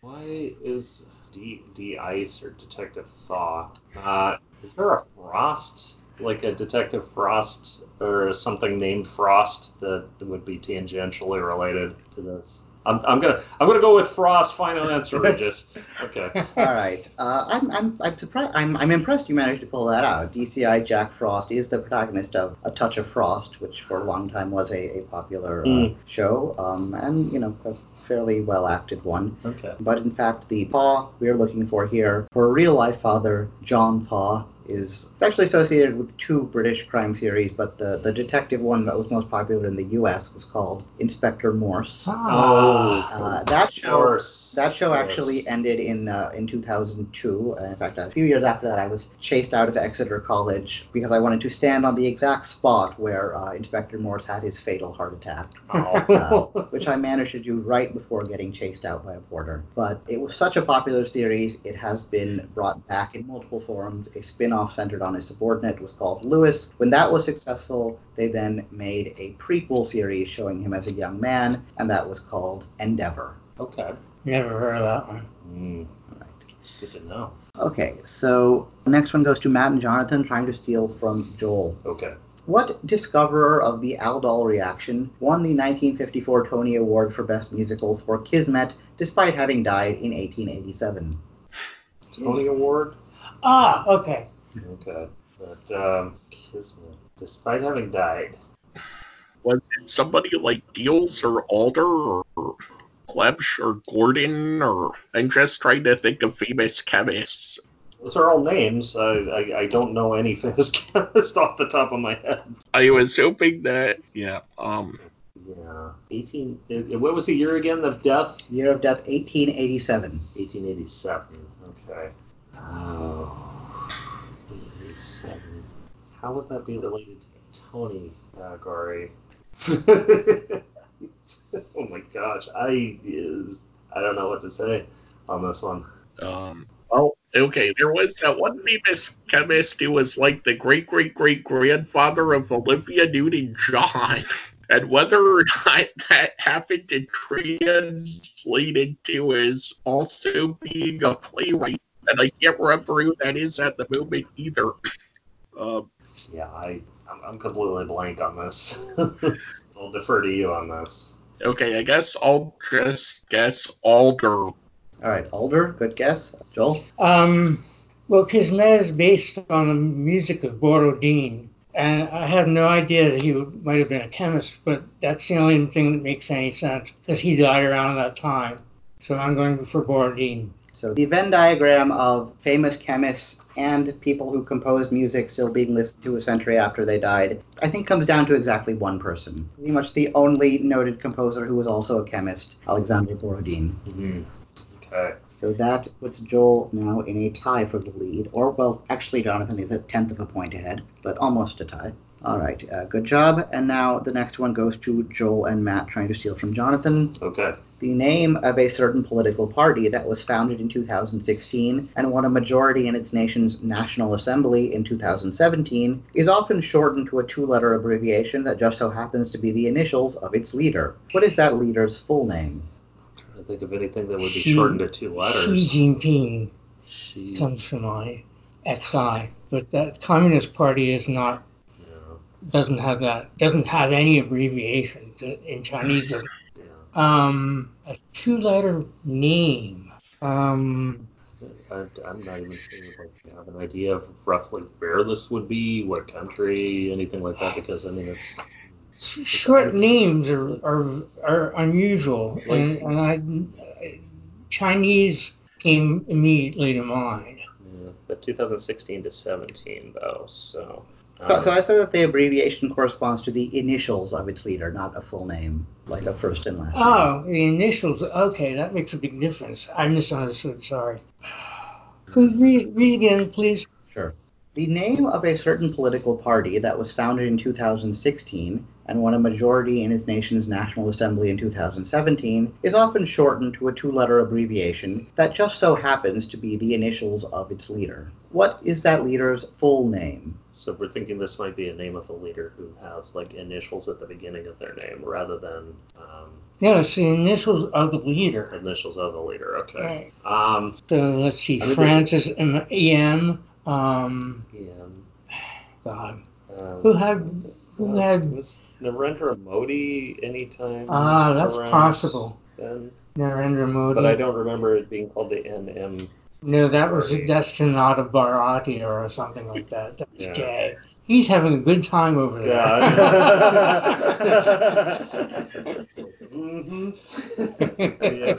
Why is D D Ice or Detective Thaw? Uh, is there a Frost, like a Detective Frost or something named Frost that would be tangentially related to this? I'm, I'm gonna I'm gonna go with Frost. Final answer, Regis. Okay. All right. Uh, I'm, I'm, I'm surprised. I'm, I'm impressed you managed to pull that out. DCI Jack Frost is the protagonist of A Touch of Frost, which for a long time was a, a popular uh, Mm. show, um, and you know a fairly well acted one. Okay. But in fact, the Thaw we're looking for here, her real life father, John Thaw, is actually associated with two British crime series, but the, the detective one that was most popular in the U.S. was called Inspector Morse. Ah. Uh, that show course. that show actually ended in uh, in 2002. Uh, in fact, a few years after that, I was chased out of Exeter College because I wanted to stand on the exact spot where uh, Inspector Morse had his fatal heart attack, Oh. uh, which I managed to do right before getting chased out by a porter. But it was such a popular series, it has been brought back in multiple forms. A spin-off centered on a subordinate was called Lewis. When that was successful, they then made a prequel series showing him as a young man, and that was called Endeavor. okay. Never heard of that one. Mm, it's good to know. Okay, so the next one goes to Matt and Jonathan trying to steal from Joel. Okay. What discoverer of the Aldol reaction won the 1954 Tony Award for Best Musical for Kismet despite having died in 1887? Tony Award. Ah, okay. Okay. But um, Kismet, despite having died. Was it somebody like Diels or Alder or Klebsch or Gordon or I'm just trying to think of famous chemists. Those are all names. I, I, I don't know any famous chemist off the top of my head. I was hoping that yeah, um Yeah. 18. it- it- what was the year again of death? Year of death 1887. 1887. Okay. Oh. 1887. How would that be related to Tony uh, Gary? oh my gosh. I is I don't know what to say on this one. um well okay, there was that one famous chemist who was like the great great great grandfather of Olivia Newton John. And whether or not that happened to translate into his also being a playwright, and I can't remember who that is at the moment either. Um, Yeah, I I'm, I'm completely blank on this. I'll defer to you on this. okay, I guess I'll just guess Alder. All right, Alder, good guess. Joel? Um, well, Kismet is based on the music of Borodin, and I have no idea that he would, might have been a chemist, but that's the only thing that makes any sense because he died around that time. So I'm going for Borodin. So the Venn diagram of famous chemists and people who composed music still being listened to a century after they died, I think comes down to exactly one person. Pretty much the only noted composer who was also a chemist, Alexander Borodin. Mm-hmm. Okay. So that puts Joel now in a tie for the lead. Or, well, actually, Jonathan is a tenth of a point ahead, but almost a tie. All right, uh, good job. And now the next one goes to Joel and Matt trying to steal from Jonathan. Okay. The name of a certain political party that was founded in 2016 and won a majority in its nation's National Assembly in 2017 is often shortened to a two letter abbreviation that just so happens to be the initials of its leader. What is that leader's full name? trying to think of anything that would be Xi- shortened to two letters. Xi letters. Jinping Xi. comes to mind. XI, but that Communist Party is not Yeah. Doesn't have that doesn't have any abbreviation in Chinese. Doesn't. Um, a two-letter name. Um, I, I'm not even sure. Like, you have an idea of roughly where this would be, what country, anything like that? Because I mean, it's sh- short names are are, are unusual, and, and I Chinese came immediately to mind. yeah, but 2016 to 17 though. So. So, so uh, I said that the abbreviation corresponds to the initials of its leader, not a full name, like a first and last name. Oh, the initials. Okay, that makes a big difference. I misunderstood. Sorry. Could read again, please? Sure. The name of a certain political party that was founded in 2016 and won a majority in its nation's National Assembly in 2017 is often shortened to a two letter abbreviation that just so happens to be the initials of its leader. What is that leader's full name? So we're thinking this might be a name of a leader who has like initials at the beginning of their name rather than um, Yeah, it's the initials of the leader. initials of the leader. Okay. Right. Um, So let's see. I mean, Francis M- E.M. Um, yeah. God, Um, who had who uh, had? was Narendra Modi anytime? Ah, that's possible. Then? Narendra Modi. But I don't remember it being called the NM. No, that was Party. that's Janata Bharati or something like that. That's Yeah. Jay. He's having a good time over there. Yeah. mm-hmm. Yeah.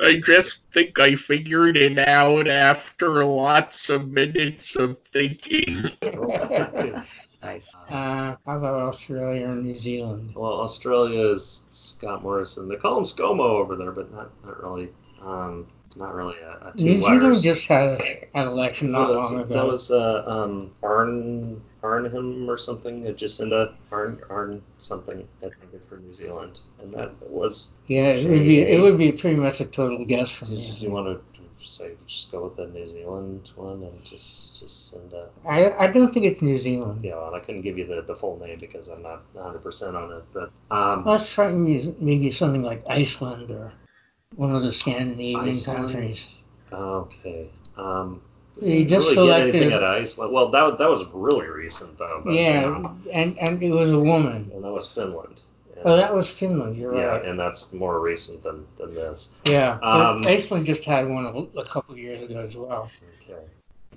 I just think I figured it out after lots of minutes of thinking. Nice. Uh, how about Australia or New Zealand? Well, Australia is Scott Morrison. They call him ScoMo over there, but not not really. Um, not really a, a two New Zealand just had an election not That was- long ago. That was uh, um, Arn Arnhem or something. Jacinda Arn Arn something. I think for New Zealand, and that was. yeah, it would be it would be pretty much a total guess from Did me. you want to say just go with the New Zealand one and just Jacinda? I I don't think it's New Zealand. Yeah, and I couldn't give you the, the full name because I'm not 100 percent on it, but um, Let's try and use maybe something like Iceland or one of the Scandinavian Iceland? countries. okay. Um, You just really get anything selected- out of Iceland? Well, that that was really recent though. But, Yeah, uh, and and it was a woman. and that was Finland. Oh, that was Finland. You're yeah, right. and that's more recent than, than this. Yeah, Um, Iceland just had one a, a couple years ago as well. Okay.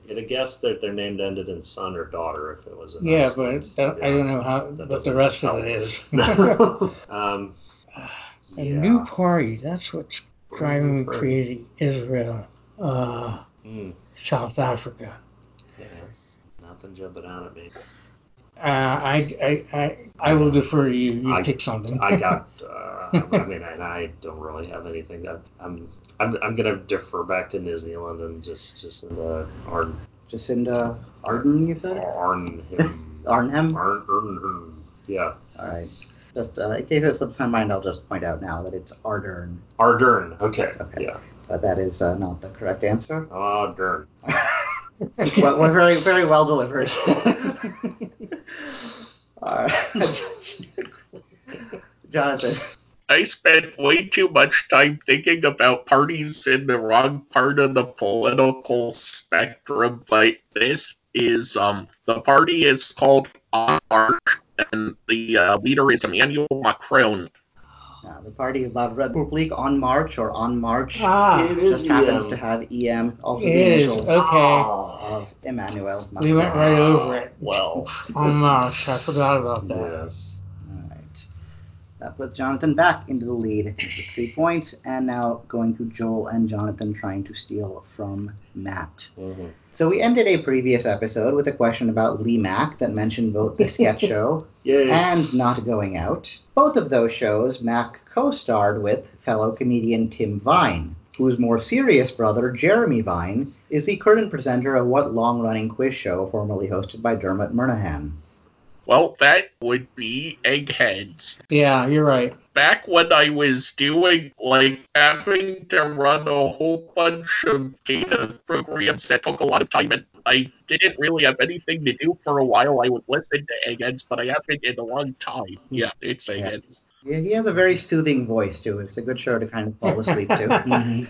A guess that their name ended in son or daughter if it was in Yeah, Iceland. but that, I don't know how what the rest of it is. um, A yeah. new party. That's what's driving me crazy. Israel, uh, Hmm. South Africa. Yes. Nothing jumping out at me. Uh, I, I, I, I will defer to you. You I- pick something. I got. Uh, I mean, and I don't really have anything. I, I'm. I'm. I'm gonna defer back to New Zealand and just just in the Arn Jacinda Arden, you said? Arnhem. Arnhem? Arn Arnhem. Yeah. All right. Just uh, in case it slips my mind, I'll just point out now that it's Ardern, Ardern. Okay. Okay. Yeah. but that is uh, not the correct answer. Ardern. well, well, very, very well delivered. All right. Jonathan. I spent way too much time thinking about parties in the wrong part of the political spectrum, but this is um the party is called En Marche, and the uh, leader is Emmanuel Macron. Uh, the party of La République En Marche or En Marche ah, It is just happens EM. to have EM, also the it is initials okay. of Emmanuel Macron. We went right over it. Well. Oh gosh, I forgot about that. Yes. That puts Jonathan back into the lead with three points, and now going to Joel and Jonathan trying to steal from Matt. hmm So we ended a previous episode with a question about Lee Mack that mentioned both the sketch show Yay. and Not Going Out. Both of those shows Mack co-starred with fellow comedian Tim Vine. whose more serious brother, Jeremy Vine, is the current presenter of what long running quiz show formerly hosted by Dermot Murnaghan? Well, that would be Eggheads. Yeah, you're right. Back when I was doing, like, having to run a whole bunch of data programs that took a lot of time and I didn't really have anything to do for a while, I would listen to Eggheads, but I haven't in a long time. Yeah, it's Eggheads. Yeah, he has a very soothing voice too. It's a good show to kind of fall asleep to. Mm-hmm.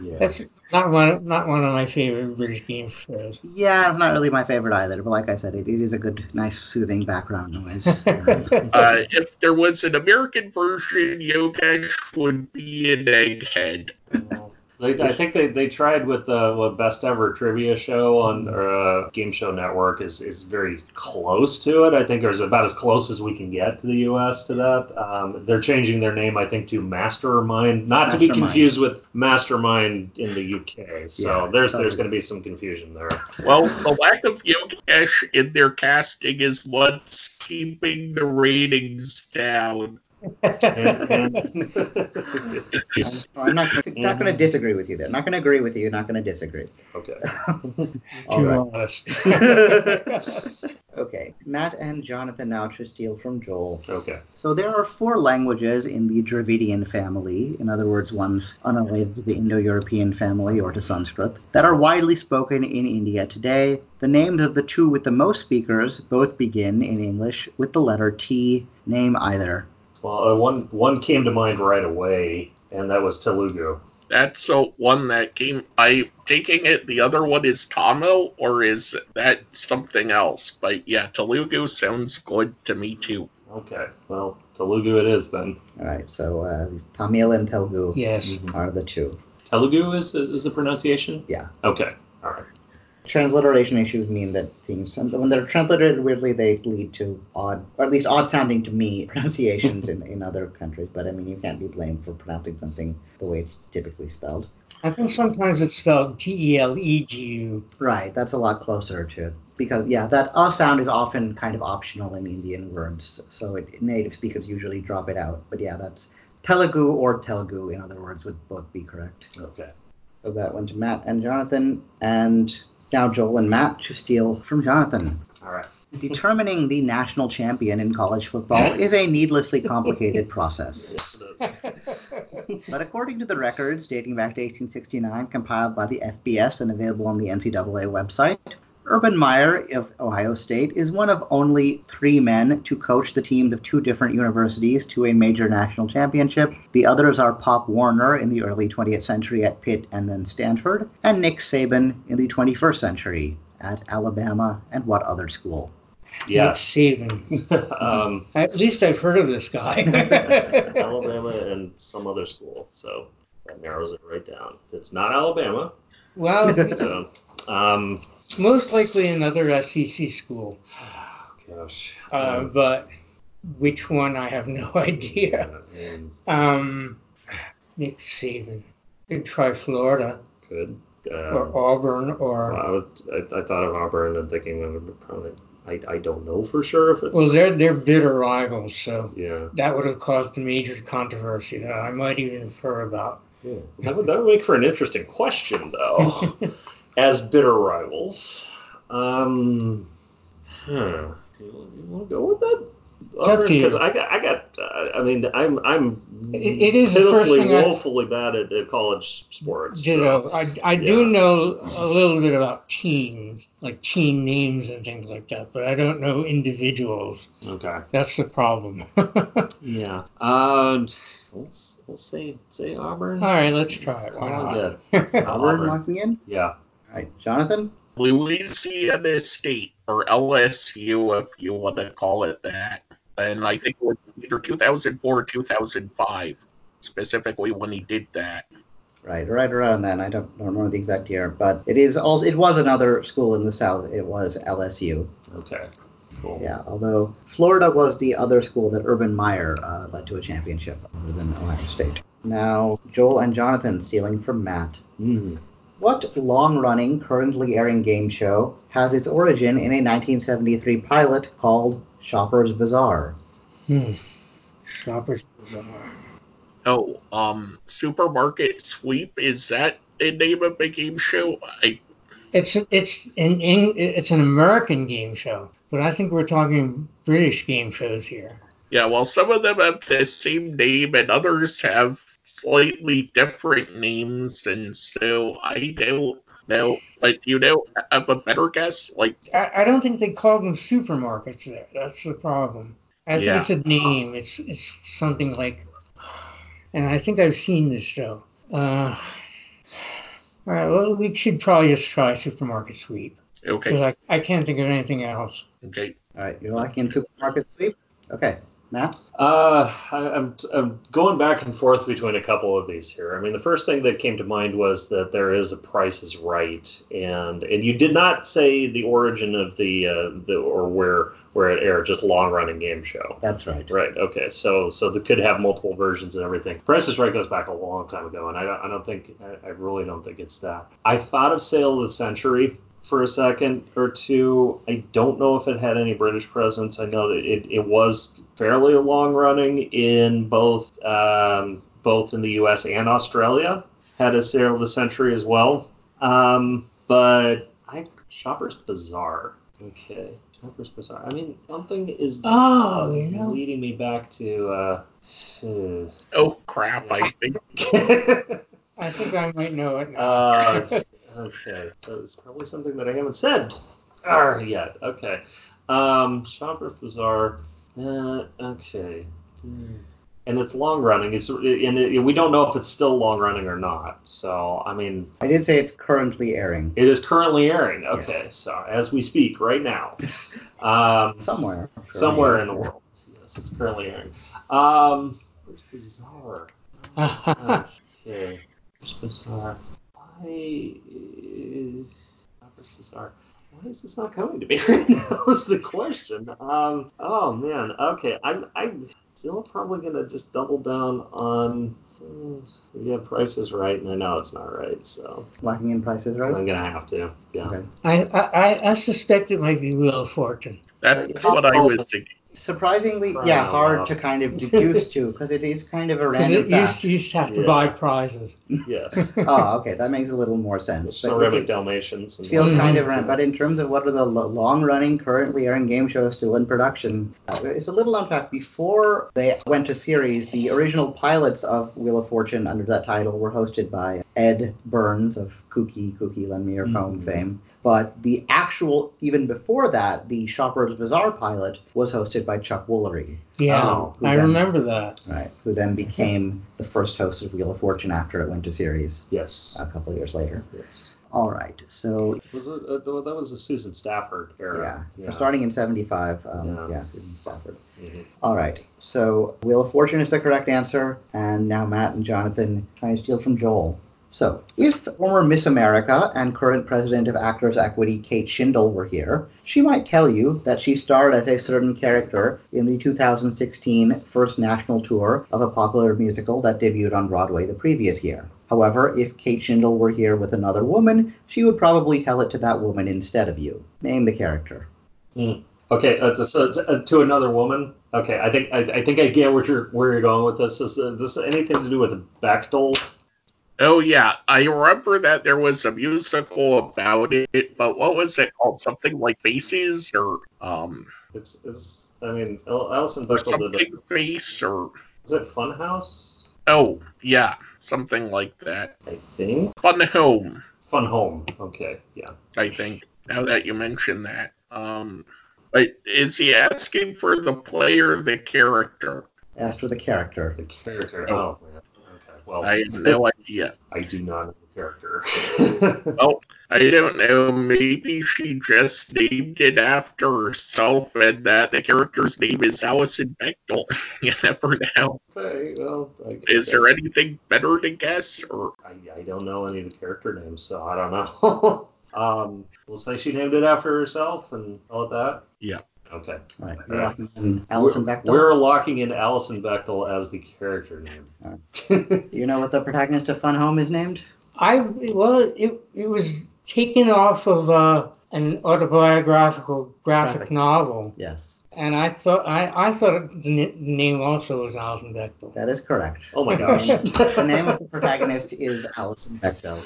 Yeah. That's not one not one of my favorite British game shows. yeah, it's not really my favorite either, but like I said, it, it is a good, nice, soothing background noise. Uh, if there was an American version, Yogesh would be an egghead. They, I think they, they tried with the what best ever trivia show on uh, Game Show Network is, is very close to it. I think it's about as close as we can get to the U.S. to that. Um, they're changing their name, I think, to Mastermind, not to be confused with Mastermind in the UK. So Yeah, there's there's going to be some confusion there. Well, the lack of Yogesh in their casting is what's keeping the ratings down. Mm-hmm. And, and I'm not, not going to mm-hmm. disagree with you there. Not going to agree with you. Not going to disagree. okay. All Too right. honest. Okay, Matt and Jonathan now to steal from Joel. Okay. So there are four languages in the Dravidian family, in other words, ones unrelated to the Indo-European family or to Sanskrit, that are widely spoken in India today. The names of the two with the most speakers both begin in English with the letter T. Name either. Well, uh, one one came to mind right away, and that was Telugu. That's uh, one that came. I taking it. The other one is Tamil, or is that something else? But yeah, Telugu sounds good to me too. Okay. Well, Telugu it is then. All right, so uh, Tamil and Telugu yes. are the two. Telugu is is the pronunciation? Yeah. Okay. All right. Transliteration issues mean that things, when they're transliterated weirdly, they lead to odd, or at least odd sounding to me, pronunciations in, in other countries. But I mean, you can't be blamed for pronouncing something the way it's typically spelled. I think sometimes it's spelled T E L E G U. Right, that's a lot closer to, because yeah, that uh sound is often kind of optional in Indian words, so it, native speakers usually drop it out. But yeah, that's Telugu or Telugu, in other words, would both be correct. Okay. So that went to Matt and Jonathan, and now Joel and Matt to steal from Jonathan. All right. Determining the national champion in college football is a needlessly complicated process. Yes, it is. But according to the records dating back to 1869, compiled by the FBS and available on the NCAA website, Urban Meyer of Ohio State is one of only three men to coach the teams of two different universities to a major national championship. The others are Pop Warner in the early 20th century at Pitt and then Stanford, and Nick Saban in the 21st century at Alabama and what other school? Yes. Saban. um, At least I've heard of this guy. Alabama and some other school. So that narrows it right down. It's not Alabama. well, So, um, it's most likely another SEC school, gosh. uh, Um, but which one I have no idea. um, Nick Saban. Could try Florida good. or Um, Auburn or I, would, I, I thought of Auburn and thinking of probably. I, I don't know for sure if it's. well, they're they're bitter rivals, so yeah. that would have caused a major controversy that I might even infer about. yeah. That would that would make for an interesting question though. As bitter rivals, um, huh. You, you want to go with that? up to. Because I got, I got. Uh, I mean, I'm, I'm It- it is the first pitifully, thing I- woefully bad at, at college sports. You so- know, I, I do know a little bit about teams, like team names and things like that, but I don't know individuals. Okay. That's the problem. Yeah. Um. Let's let's say say Auburn. All right, let's try it. Why not? Auburn Auburn. locking in? Yeah. All right, Jonathan? Louisiana State, or LSU, if you want to call it that. And I think it was either 2004 or 2005, specifically when he did that. Right, right around then. I don't, don't remember the exact year, but it is also it was another school in the South. It was LSU. Okay. Cool. Yeah, although Florida was the other school that Urban Meyer uh, led to a championship other than Ohio State. Now, Joel and Jonathan stealing from Matt. Mhm. What long running, currently airing game show has its origin in a 1973 pilot called Shopper's Bazaar? Hmm. Shoppers Bazaar. Oh, um, Supermarket Sweep is that the name of the game show? I It's it's an it's an American game show, but I think we're talking British game shows here. yeah, well, some of them have the same name and others have slightly different names, and so I don't know. But you know, have a better guess? Like, I, I don't think they call them supermarkets there. That's the problem. I think Yeah. it's a name. It's it's something like, and I think I've seen this show. Uh, all right, well, we should probably just try Supermarket Sweep Okay. because okay, I, I can't think of anything else. okay. All right, you're locking in supermarket sweep. Okay, Matt. Uh, I, I'm, I'm going back and forth between a couple of these here. I mean, the first thing that came to mind was that there is a Price is Right, and and you did not say the origin of the uh, the or where where it aired, just long running game show. That's right. Right. Okay. So so they could have multiple versions and everything. Price is Right goes back a long time ago, and I don't, I don't think I, I really don't think it's that. I thought of Sale of the Century for a second or two. I don't know if it had any British presence. I know that it, it was fairly long running in both um, both in the U.S. and Australia. Had a Sale of the Century as well. Um, but I Shoppers Bazaar. Okay. Shoppers Bazaar. I mean, something is Oh, you know. leading me back to. Uh, hmm. Oh crap! I think I think I might know it now. uh, it's- okay, so it's probably something that I haven't said uh, yet. Okay, um, Shoppers Bazaar. Uh, okay, and it's long running. It's and it, we don't know if it's still long running or not. So I mean, I did say it's currently airing it is currently airing. Okay, so as we speak right now, um, somewhere. Sure. somewhere in the world. Yes, it's currently airing. Um, where's Bizarre? Okay, where's Bizarre? Why is where's Bizarre? Why is this not coming to me right now? Is the question. Um. Oh man. Okay. I'm. I'm still probably gonna just double down on. hmm, Yeah, Price is right, and I know it's not right, so Locking in prices right? I'm gonna have to. Yeah. Okay. I, I I suspect it might be Wheel of Fortune. that's what I was thinking. Surprisingly, Right, yeah, hard to kind of deduce to because it is kind of a random it used, fact. you used to have to Yeah. buy prizes. Yes. oh, okay, that makes a little more sense. But Ceramic it Dalmatians. And feels kind of random. But in terms of what are the long-running, currently airing game shows still in production, uh, it's a little unfact. Before they went to series, the original pilots of Wheel of Fortune under that title were hosted by Edd Byrnes of Kooky Kooky Lend Me Your Phone Mhm. fame. But the actual, even before that, the Shoppers Bazaar pilot was hosted by Chuck Woolery, Yeah, who I then- remember that. right? Who then became the first host of Wheel of Fortune after it went to series Yes. a couple of years later. Yes. All right, so Was it, uh, that was a Susan Stafford era. yeah, for starting in '75, um, Yeah. yeah, Susan Stafford. Mhm. All right, so Wheel of Fortune is the correct answer, and now Matt and Jonathan trying to steal from Joel. So, if former Miss America and current president of Actors Equity Kate Shindle were here, she might tell you that she starred as a certain character in the 2016 first national tour of a popular musical that debuted on Broadway the previous year. However, if Kate Shindle were here with another woman, she would probably tell it to that woman instead of you. Name the character. Okay, uh, so uh, to another woman. Okay, I think I, I think I get where you're where you're going with this. Is uh, this anything to do with Bechdel? Oh yeah, I remember that there was a musical about it, but what was it called? Something like Faces or um It's it's. I mean, Al- Alison or did. something face or Is it Funhouse? oh yeah, something like that. I think. Fun Home, Fun Home. Okay, yeah. I think. Now that you mention that, um, but is he asking for the player, the character? Ask for the character. The character. Oh. Oh, man. Okay. Well, I have no idea. I do not know the character. Well, I don't know. Maybe she just named it after herself, and that the character's name is Alison Bechdel. you never know. okay. Well, I Is there anything better to guess, or I, I don't know any of the character names, so I don't know. um, we'll say she named it after herself and all of that. Yeah. Okay. All right, All you're right. locking in Alison we're, Bechdel. We're locking in Alison Bechdel as the character name. You know what the protagonist of Fun Home is named? I well, it it was taken off of uh, an autobiographical graphic Graphic. novel, Yes. And I thought I, I thought the n- name also was Alison Bechdel. That is correct. Oh my gosh. the name of the protagonist is Alison Bechdel.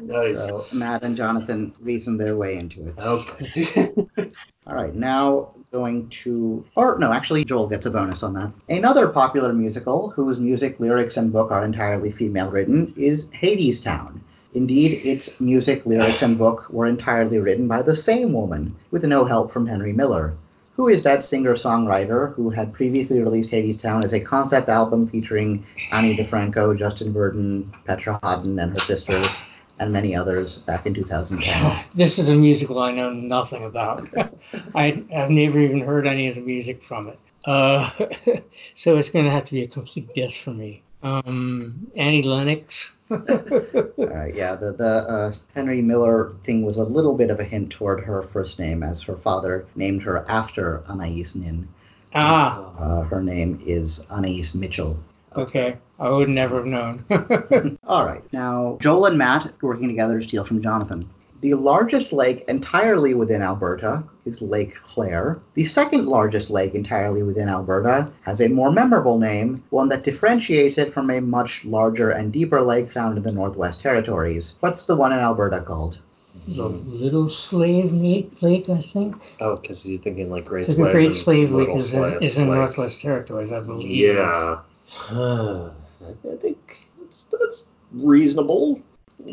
nice. So Matt and Jonathan reasoned their way into it. Okay. All right, now going to, or no, actually, Joel gets a bonus on that. Another popular musical whose music, lyrics, and book are entirely female written is Hadestown. Indeed, its music, lyrics, and book were entirely written by the same woman, with no help from Henry Miller, who is that singer songwriter who had previously released Hadestown as a concept album featuring Ani DiFranco, Justin Vernon, Petra Haden, and her sisters, and many others back in 2010. This is a musical I know nothing about. I, I've never even heard any of the music from it. Uh, so it's going to have to be a complete guess for me. Um, Annie Lennox. All right, yeah, the the uh, Henry Miller thing was a little bit of a hint toward her first name, as her father named her after Anais Nin. ah, Uh, her name is Anais Mitchell. okay. I would never have known. All right, now Joel and Matt working together to steal from Jonathan. The largest lake entirely within Alberta is Lake Claire. The second largest lake entirely within Alberta has a more memorable name, one that differentiates it from a much larger and deeper lake found in the Northwest Territories. What's the one in Alberta called? the Little Slave Lake, Lake I think. Oh, because you're thinking like Great The Slave. Great Slave Lake is in, Slave is in Lake. Northwest Territories, I believe. Yeah. Uh, I think that's, that's reasonable.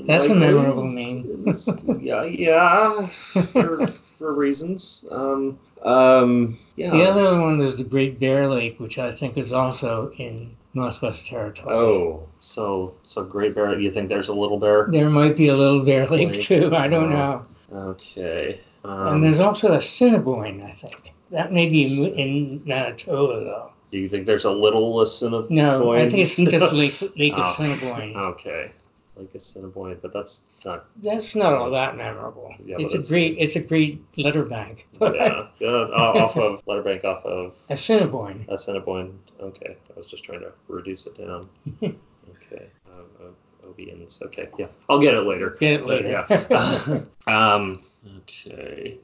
That's a Likely. memorable name. Yeah, yeah, for, for reasons. Um, um, yeah. The other one is the Great Bear Lake, which I think is also in Northwest Territories. Oh, so so Great Bear. You think there's a little bear? There might be a Little Bear Lake Lake. too. I don't Oh. know. Okay. and Um, there's also a Assiniboine, I think. That may be in, in Manitoba though. Do you think there's a little Assiniboine? No, I think it's just Lake Lake Oh. Assiniboine. Okay. Like Assiniboine, but that's not. That's not all that memorable. Yeah, it's a it's- great it's a great letter bank. Yeah. yeah off of Letterbank, off of Assiniboine. Assiniboine. Okay. I was just trying to reduce it down. okay. Um, uh, Obians. Okay. Yeah. I'll get it later. Get it But, later. yeah. um. Okay.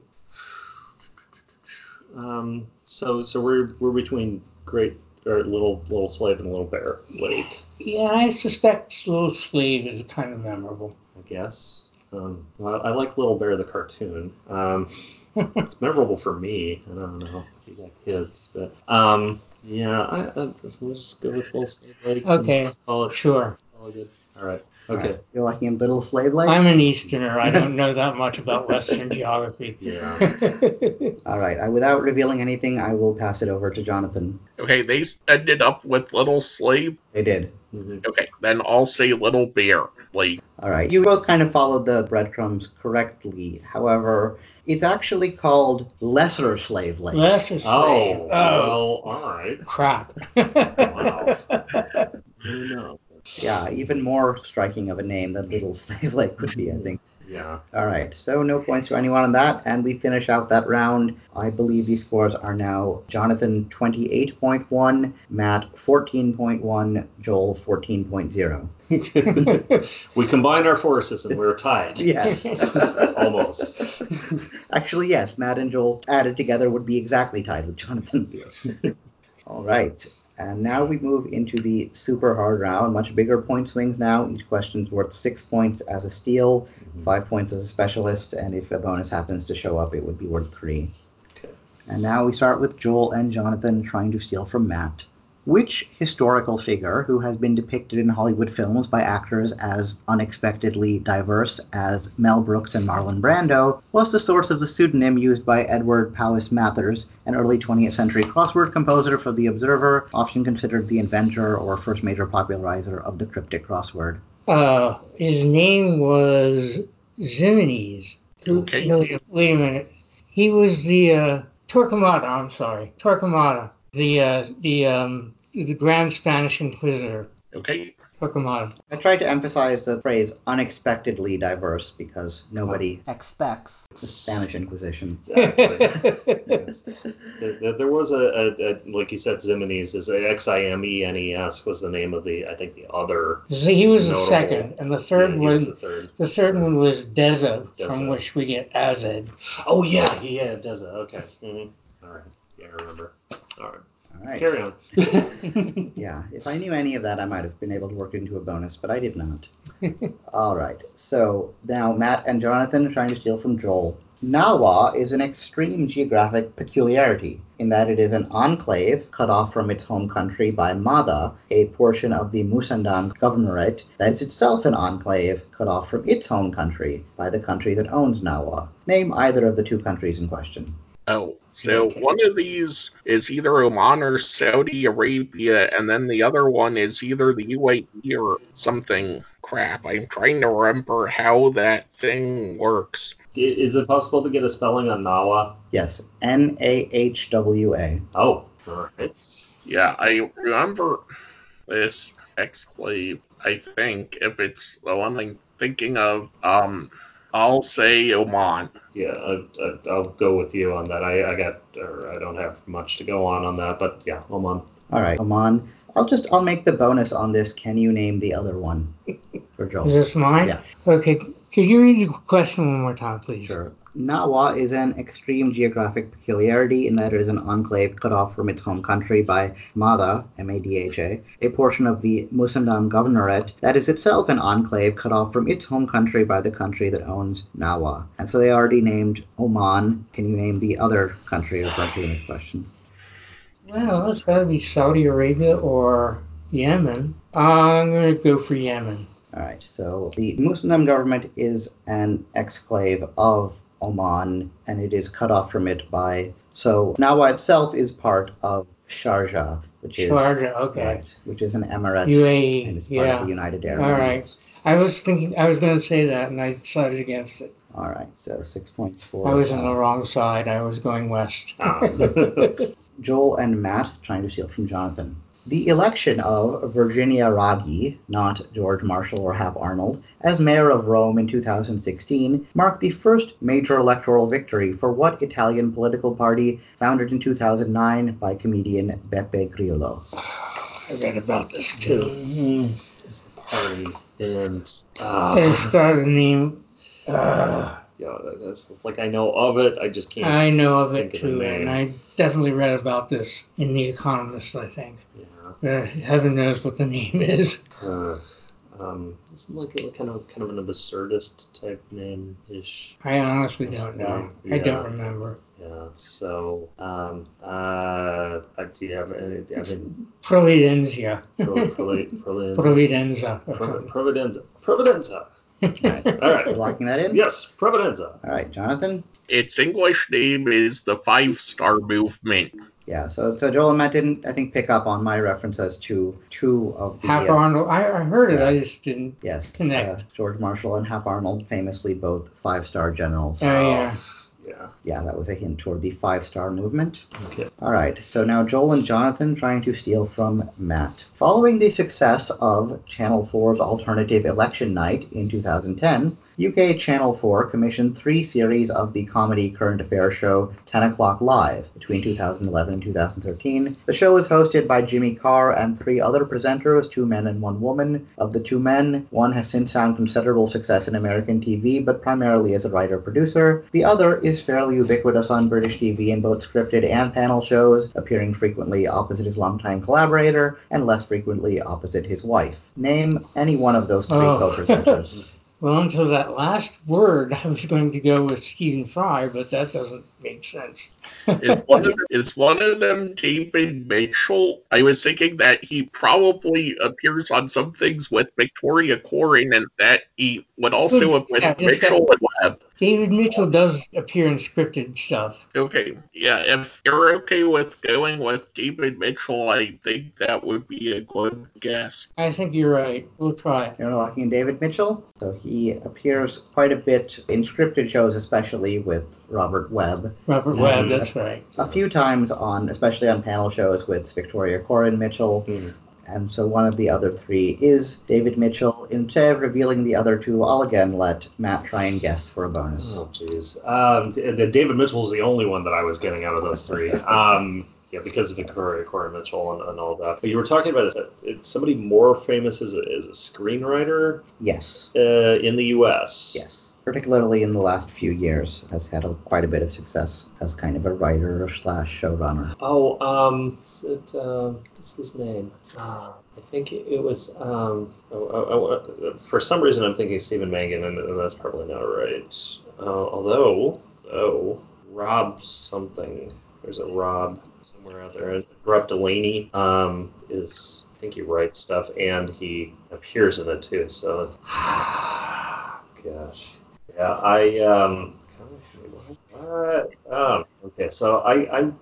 Um. So so we're we're between Great or Little Little Slave and Little Bear Lake, yeah, I suspect Little Slave is kind of memorable. I guess. Um. Well, I like Little Bear the cartoon. Um. It's memorable for me. I don't know if you got kids, but um. Yeah. I, I we'll just go with Little Slave Lake. Okay. Call it Sure. all good. All right. All Okay. right, You're looking at Little Slave Lake? I'm an Easterner. I don't know that much about Western geography. Yeah. All right, I, without revealing anything, I will pass it over to Jonathan. Okay, they ended up with Little Slave. They did. Mhm. Okay, then I'll say Little Bear Lake. All right, you both kind of followed the breadcrumbs correctly. However, it's actually called Lesser Slave Lake. Lesser Slave. Oh. Oh, Well. All right. crap. Wow. I don't know. Yeah, even more striking of a name than Little Slave Lake would be, I mm-hmm. think. Yeah. All right, so no points to anyone on that, and we finish out that round. I believe these scores are now Jonathan 28.1, Matt 14.1, Joel 14.0. we combined our forces and we were tied. Yes. Almost. Actually, yes, Matt and Joel added together would be exactly tied with Jonathan. Yes. All right. And now we move into the super hard round. Much bigger point swings now. Each question's worth six points as a steal, mm-hmm. five points as a specialist, and if a bonus happens to show up, it would be worth three. Okay. And now we start with Joel and Jonathan trying to steal from Matt. Which historical figure who has been depicted in Hollywood films by actors as unexpectedly diverse as Mel Brooks and Marlon Brando was the source of the pseudonym used by Edward Powys Mathers, an early 20th century crossword composer for The Observer, often considered the inventor or first major popularizer of the cryptic crossword? Uh, his name was Ximenes. Okay. No, wait, wait a minute. He was the uh, Torquemada. I'm sorry, Torquemada. The uh, the um, the Grand Spanish Inquisitor. Okay, Torquemada. I tried to emphasize the phrase unexpectedly diverse because nobody expects. the Spanish Inquisition. Exactly. Yes. There, there- there was a, a, a like you said, Ximenes is a X I M E N E S was the name of the I think the other. So he was the second, and the third yeah, he was one. the third. The third one was Deza, Deza. from which we get Azed. Oh yeah, yeah, Deza. Okay. hmm All right. Yeah, I remember. All right. All right. Carry on. Yeah, if I knew any of that, I might have been able to work into a bonus, but I did not. All right, so now Matt and Jonathan are trying to steal from Joel. Nahwa is an extreme geographic peculiarity in that it is an enclave cut off from its home country by Madha, a portion of the Musandam governorate that is itself an enclave cut off from its home country by the country that owns Nahwa. Name either of the two countries in question. Oh, so one of these is either Oman or Saudi Arabia, and then the other one is either the UAE or something crap. I'm trying to remember how that thing works. Is it possible to get a spelling on Nahwa? Yes, N A H W A. Oh, all right. Yeah, I remember this exclave. I think if it's the one I'm thinking of, um, I'll say Oman. Yeah, I, I, I'll go with you on that. I, I got, or I don't have much to go on on that, but yeah, Oman. All right, Oman. I'll just I'll make the bonus on this. Can you name the other one for Joel? Is this mine? Yeah. Okay. Could you read the question one more time, please? Sure. Nahwa is an extreme geographic peculiarity in that it is an enclave cut off from its home country by Madha, M-A-D-H-A, a portion of the Musandam governorate that is itself an enclave cut off from its home country by the country that owns Nahwa. And so they already named Oman. Can you name the other country referred to in this question? Well, it's got to be Saudi Arabia or Yemen. I'm going to go for Yemen. All right, so the Musandam governorate is an exclave of Oman, and it is cut off from it by. So Nahwa itself is part of Sharjah, which is Sharjah, okay. right, which is an emirate and UAE, is part of yeah. the United Arab All right. I was thinking, I was going to say that, and I decided against it. All right, so six points for I was on uh, the wrong side. I was going west. Joel and Matt trying to steal from Jonathan. The election of Virginia Raggi, not George Marshall or Hap Arnold, as mayor of Rome in 2016 marked the first major electoral victory for what Italian political party founded in 2009 by comedian Beppe Grillo? I read about this too. Mhm. It's the party, and It uh, started the name. Uh, yeah, that's it's like I know of it. I just can't. I know of it Think of too, name. and I definitely read about this in The Economist, I think. Yeah. Uh, heaven knows what the name is. Uh, um, isn't like a kind of kind of an absurdist type name ish. I honestly don't know. I don't remember. Yeah. So, um, uh, do you have any? I mean, Providencia. Prov- Provi- Providenza. Providenza. or Providenza. Providenza. All You're locking that in? Yes, Providenza. All right, Jonathan? Its English name is the Five Star Movement. Yeah, so, so Joel and Matt didn't, I think, pick up on my references to two of the. Hap uh, Arnold. I, I heard it. Yeah. I just didn't. Yes, Connect. uh, George Marshall and Hap Arnold, famously both five-star generals. Oh yeah. Yeah. yeah, that was a hint toward the five-star movement. Okay. All right, so now Joel and Jonathan trying to steal from Matt. Following the success of Channel 4's alternative election night in 2010, UK Channel 4 commissioned three series of the comedy current affairs show 10 O'Clock Live between 2011 and 2013. The show was hosted by Jimmy Carr and three other presenters, two men and one woman. Of the two men, one has since found considerable success in American TV, but primarily as a writer-producer. The other is fairly ubiquitous on British TV in both scripted and panel shows, appearing frequently opposite his longtime collaborator and less frequently opposite his wife. Name any one of those three Oh. co-presenters. Well, until that last word, I was going to go with Stephen Fry, but that doesn't make sense. Is one of one of them David Mitchell? I was thinking that he probably appears on some things with Victoria Coren, and that he would also have with Yeah, just Mitchell and Webb. David Mitchell does appear in scripted stuff. Okay, yeah, if you're okay with going with David Mitchell, I think that would be a good guess. I think you're right. We'll try it. You're looking at David Mitchell. So he appears quite a bit in scripted shows, especially with Robert Webb. Robert Yeah, Webb, yeah. that's right. A few times on, especially on panel shows with Victoria Coren Mitchell. Hmm. And so one of the other three is David Mitchell. Instead of revealing the other two, I'll again let Matt try and guess for a bonus. Oh, jeez. Um, David Mitchell is the only one that I was getting out of those three. Um, yeah, because of Victoria Coren Mitchell and, and all that. But you were talking about it, it's somebody more famous as a, as a screenwriter Yes. uh, in the U.S. Yes. Particularly in the last few years, has had a, quite a bit of success as kind of a writer slash showrunner. Oh, um, it, uh, what's his name? Uh, I think it was. Um, oh, oh, oh, for some reason, I'm thinking Stephen Mangan, and, and that's probably not right. Uh, although, oh, Rob something. There's a Rob somewhere out there. Rob Delaney um, is. I think he writes stuff, and he appears in it too. So, gosh, yeah, I um. What? Um, okay, so I, I'm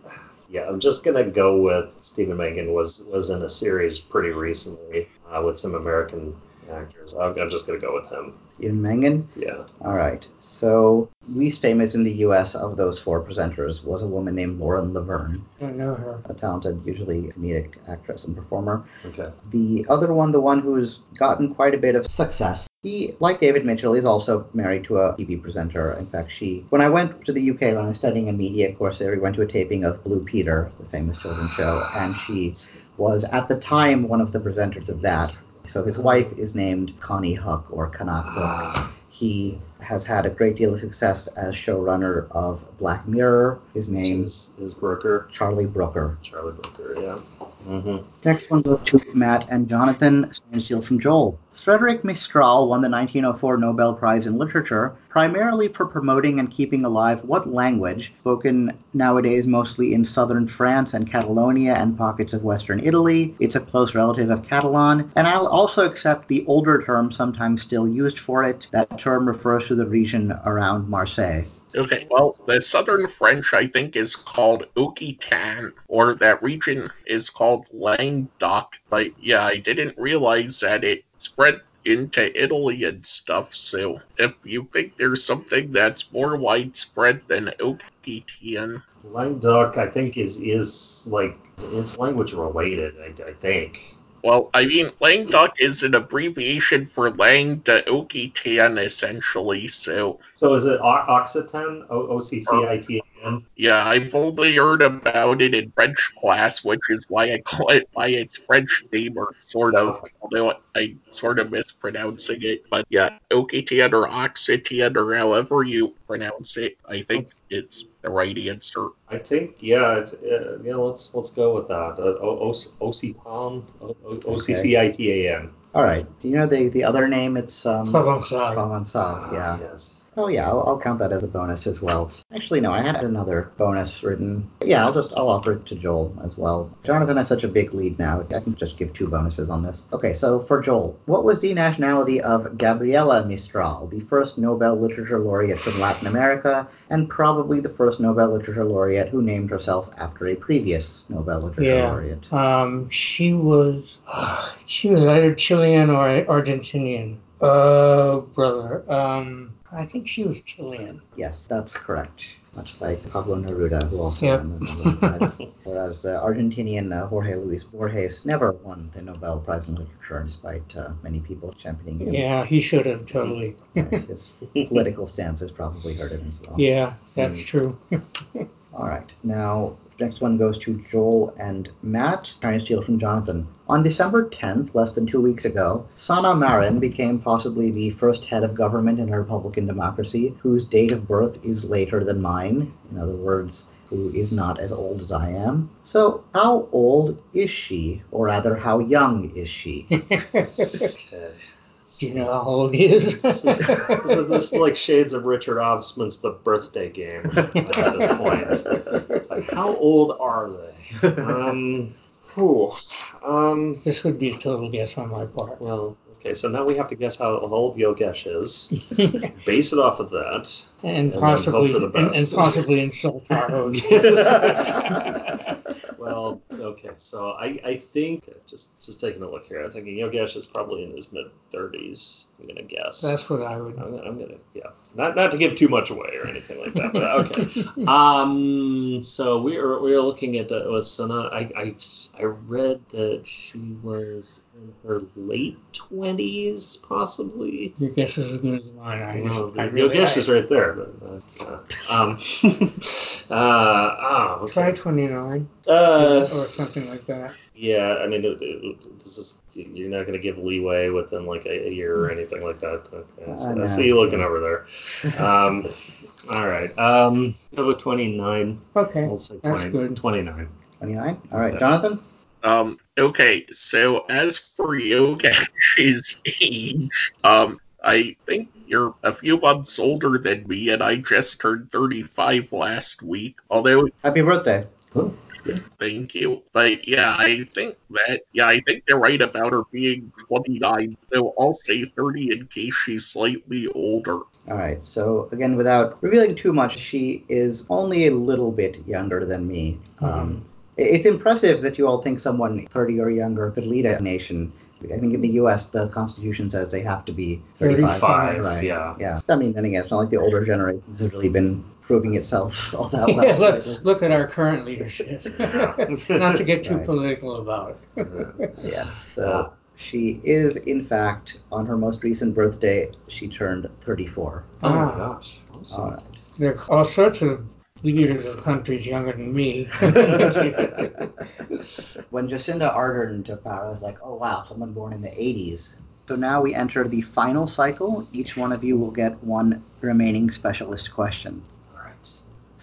yeah, I'm just gonna go with Stephen Mangan was was in a series pretty recently uh, with some American actors. I'm, I'm just gonna go with him. Stephen Mangan? Yeah. All right. So, least famous in the U.S. of those four presenters was a woman named Lauren Laverne, Don't know her. a talented, usually comedic actress and performer. Okay. The other one, the one who's gotten quite a bit of success, he, like David Mitchell, is also married to a TV presenter. In fact, she, when I went to the UK when I was studying a media course there, we went to a taping of Blue Peter, the famous children's show, and she was at the time one of the presenters of that. So his wife is named Konnie Huq or Kanak Huck. Ah. He has had a great deal of success as showrunner of Black Mirror. His name is is Brooker, Charlie Brooker. Charlie Brooker. Yeah. Mm-hmm. Next one goes to Matt and Jonathan Stansfield from Joel. Frederick Mistral won the 1904 Nobel Prize in Literature primarily for promoting and keeping alive what language, spoken nowadays mostly in southern France and Catalonia and pockets of western Italy. It's a close relative of Catalan, and I'll also accept the older term sometimes still used for it. That term refers to the region around Marseille. Okay, well, the southern French, I think, is called Occitan, or that region is called Languedoc. But yeah, I didn't realize that it spread into Italy and stuff. So if you think there's something that's more widespread than Occitan, Languedoc, I think, is is like it's language related. I, I think. Well, I mean, Languedoc is an abbreviation for Lang de Occitan, essentially. So So is it Occitan? O C C I T A N. Yeah, I've only heard about it in French class, which is why I call it by its French name, or sort of, although I sort of mispronouncing it. But yeah, Occitan or Occitan, or however you pronounce it, I think it's the right answer. I think yeah, it's, uh, yeah. Let's let's go with that. Uh, o- O- Occitan, O- O- O C C I T A N. All right. Do you know the, the other name? It's um, Provençal. Provençal. Yeah. Yes. Oh yeah, I'll, I'll count that as a bonus as well. Actually, no, I had another bonus written. Yeah, I'll just I'll offer it to Joel as well. Jonathan has such a big lead now. I can just give two bonuses on this. Okay, so for Joel, what was the nationality of Gabriela Mistral, the first Nobel Literature laureate from Latin America, and probably the first Nobel Literature laureate who named herself after a previous Nobel Literature Yeah. laureate? Um, she was she was either Chilean or Argentinian. Oh, brother. Um, I think she was Chilean. Yes, that's correct. Much like Pablo Neruda, who also Yep. won the Nobel Prize. Whereas uh, Argentinian uh, Jorge Luis Borges never won the Nobel Prize in Literature, despite uh, many people championing him. Yeah, he should have totally. Right, His political stance has probably hurt him as well. Yeah, that's true. All right. Now, next one goes to Joel and Matt, trying to steal from Jonathan. On December 10th, less than two weeks ago, Sanna Marin became possibly the first head of government in a Republican democracy whose date of birth is later than mine. In other words, who is not as old as I am. So, how old is she? Or rather, how young is she? Okay. Do you know how old he is? This is, this is, like shades of Richard Osman's The Birthday Game at this point. It's like, how old are they? Um, whew, um, this would be a total guess on my part. well, okay, so now we have to guess how old Yogesh is. Base it off of that. and then possibly hope for the and, and possibly insult our host. Well, okay, so I, I think just just taking a look here, I'm thinking Yogesh is probably in his mid 30s. I'm gonna guess. That's what I would. I'm, gonna- I'm gonna yeah, not not to give too much away or anything like that, but okay. um, so we are we are looking at uh, was Sanna. I, I I read that she was in her late 20s, possibly. Your guess is as good as mine. I just, Well, I really, Yogesh I, is right there, but uh, um, uh, ah, okay. Try 29 Uh, or something like that. Yeah, I mean, it, it, this is you're not going to give leeway within like a, a, year or anything like that. Okay, so, I see you looking over there. Um, all right. Um, how about 29? Okay, we'll say 20, that's good. 29. 29. All right, Jonathan. Um. Okay. So as for Yogesh's age, um, I think you're a few months older than me, and I just turned 35 last week. Although, happy birthday! Thank you. But yeah, I think that yeah, I think they're right about her being 29. Though I'll say 30 in case she's slightly older. All right. So again, without revealing too much, she is only a little bit younger than me. Mm-hmm. Um, it's impressive that you all think someone 30 or younger could lead a nation. I think in the U.S. the Constitution says they have to be 35. 35 right. Yeah. Yeah. I mean, then again, it's not like the older generations have really been proving itself all that well. yeah, look, look at our current leadership. not to get too right. political about it. yes. So she is, in fact, on her most recent birthday, she turned 34. Oh ah. my gosh. Awesome. All right. There are all sorts of leaders of countries younger than me. when Jacinda Ardern took power, I was like, oh wow, someone born in the 80s. So now we enter the final cycle. Each one of you will get one remaining specialist question.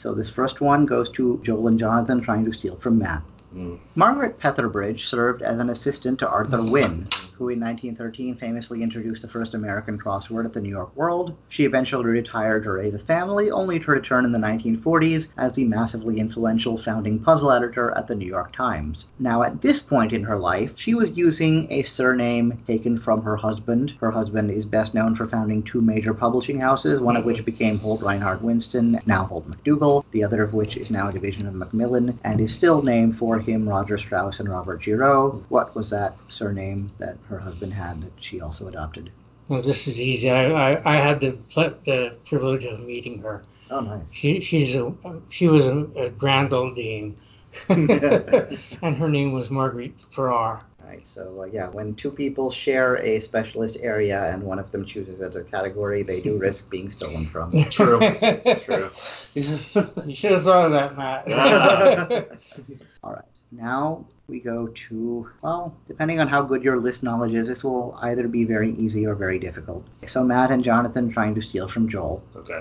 So this first one goes to Joel and Jonathan trying to steal from Matt. Mm. Margaret Petherbridge served as an assistant to Arthur Wynne, who in 1913 famously introduced the first American crossword at the New York World. She eventually retired to raise a family, only to return in the 1940s as the massively influential founding puzzle editor at the New York Times. Now, at this point in her life, she was using a surname taken from her husband. Her husband is best known for founding two major publishing houses, one of which became Holt Rinehart Winston, now Holt McDougal, the other of which is now a division of Macmillan and is still named for him Roger Straus and Robert Giroux. What was that surname that her husband had that she also adopted? Well, this is easy. I, I, I had the, the privilege of meeting her. Oh, nice. She she's a she was a, a grand old dame, and her name was Marguerite Farrar. Right. So uh, yeah, when two people share a specialist area and one of them chooses as a category, they do risk being stolen from. True. True. you should have thought of that, Matt. All right. Now we go to, well, depending on how good your list knowledge is, this will either be very easy or very difficult. So Matt and Jonathan trying to steal from Joel. Okay.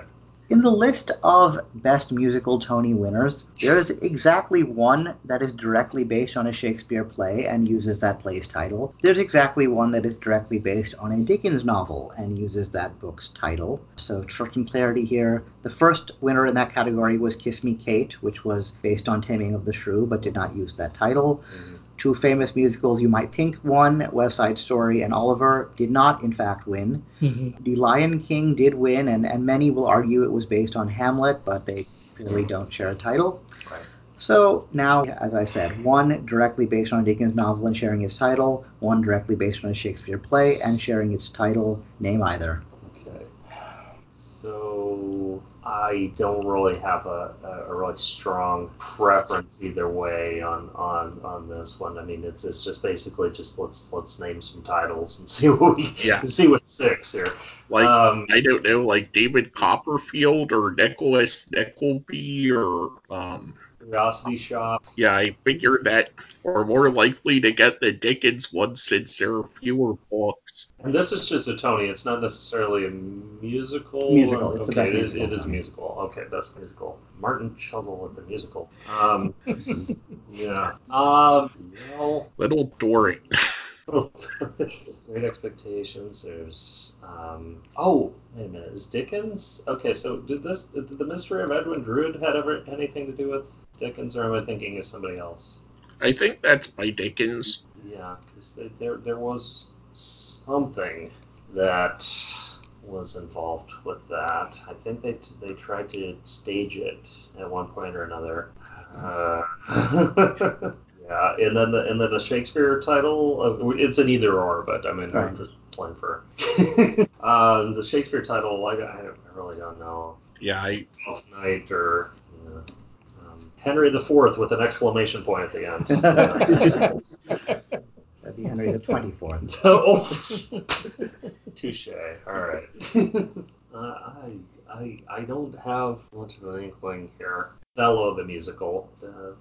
In the list of best musical Tony winners, there is exactly one that is directly based on a Shakespeare play and uses that play's title. There's exactly one that is directly based on a Dickens novel and uses that book's title. So, for some clarity here, the first winner in that category was Kiss Me Kate, which was based on Taming of the Shrew but did not use that title. Mm-hmm. Two famous musicals you might think won, West Side Story and Oliver, did not in fact win. Mm-hmm. The Lion King did win, and, and many will argue it was based on Hamlet, but they clearly don't share a title. Right. So now, as I said, one directly based on a Dickens novel and sharing its title, one directly based on a Shakespeare play and sharing its title. Name either. Okay. So I don't really have a, a, really strong preference either way on, on, on this one. I mean, it's, it's just basically just let's let's name some titles and see what we yeah. see what sticks here. Like um, I don't know, like David Copperfield or Nicholas Nickleby or um, Curiosity Shop. Yeah, I figure that are more likely to get the Dickens one since there are fewer books. And this is just a Tony. It's not necessarily a musical. Musical. It's okay, it is, it is musical. Okay, best musical. Martin Chuzzlewit the musical. Um, yeah. Um, well, Little Dorrit. Great Expectations. There's um, oh wait a minute, is Dickens? Okay, so did this did the Mystery of Edwin Drood had ever anything to do with Dickens, or am I thinking of somebody else? I think that's by Dickens. Yeah, because there there was something that was involved with that. I think they they tried to stage it at one point or another. Uh, yeah, and then the and then the Shakespeare title. Uh, it's an either or, but I mean right. I'm just playing for. uh, the Shakespeare title, I, I really don't know. Yeah, I. Night or Henry IV with an exclamation point at the end. That'd be Henry the Twenty Fourth. oh, touche. All right. Uh, I I I don't have much of an inkling here. Othello the musical. Uh,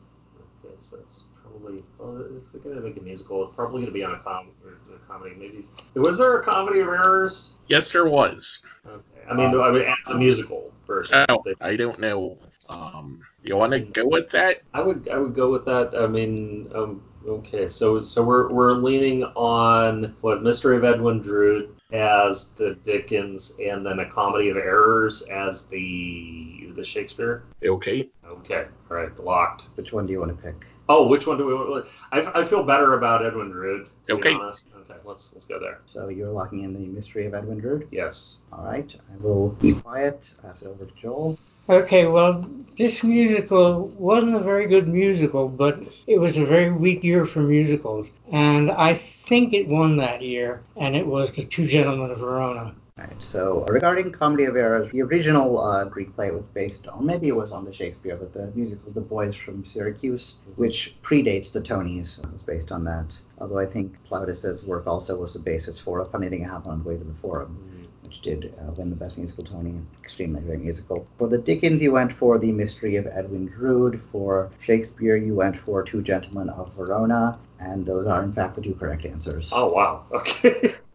so it's probably. Well, if they're gonna make a musical, it's probably gonna be on a, com- or a comedy. Maybe was there a comedy of errors? Yes, there was. Okay. I mean, I mean, as a musical version. Oh, They- I don't know. Um, you want to go with that? I would I would go with that. I mean, um, okay, so so we're we're leaning on what Mystery of Edwin Drood as the Dickens, and then a Comedy of Errors as the the Shakespeare. Okay. Okay, all right, locked. Which one do you want to pick? Oh, which one do we want? I, I feel better about Edwin Drood. To Okay. Be honest. Okay, let's let's go there. So you're locking in the Mystery of Edwin Drood. Yes. All right. I will be quiet. Pass it over to Joel. Okay, well, this musical wasn't a very good musical, but it was a very weak year for musicals. And I think it won that year, and it was The Two Gentlemen of Verona. All right. So regarding Comedy of Errors, the original uh, Greek play was based on maybe it was on the Shakespeare, but the musical The Boys from Syracuse, which predates the Tonys, was based on that. Although I think Plautus's work also was the basis for a funny thing that happened on the way to the forum. which did uh, win the Best Musical Tony. Extremely great musical. For the Dickens, you went for The Mystery of Edwin Drood. For Shakespeare, you went for Two Gentlemen of Verona. And those are, in fact, the two correct answers. Oh wow. Okay.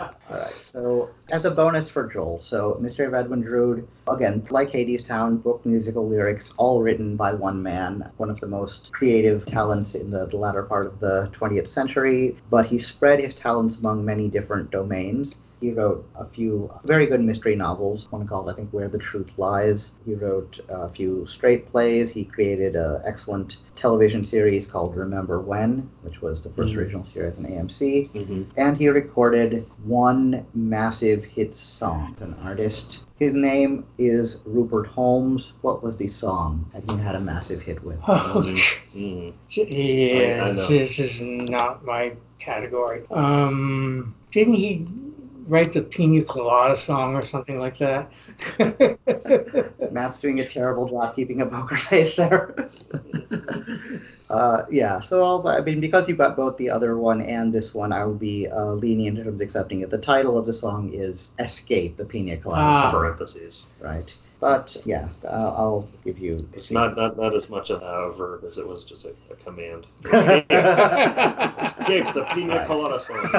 All right. So, as a bonus for Joel, so Mystery of Edwin Drood, again, like Hadestown, book musical lyrics, all written by one man, one of the most creative talents in the, the latter part of the 20th century. But he spread his talents among many different domains. He wrote a few very good mystery novels, one called, I think, Where the Truth Lies. He wrote a few straight plays. He created an excellent television series called Remember WENN, which was the 1st Mhm. original series on AMC hmm and he recorded one massive hit song. An artist. His name is Rupert Holmes. What was the song that he had a massive hit with? Oh, hmm yeah, I- I this is not my category. Um, didn't he write the Pina Colada song or something like that? Matt's doing a terrible job keeping a poker face there. uh, yeah, so I'll, I mean, because you've got both the other one and this one, I will be uh, lenient in terms of accepting it. The title of the song is "Escape," the Pina Colada Ah. song, Parentheses. right? But yeah, uh, I'll give you. It's not, not not as much of a verb as it was just a, a command. Escape the pina colada song.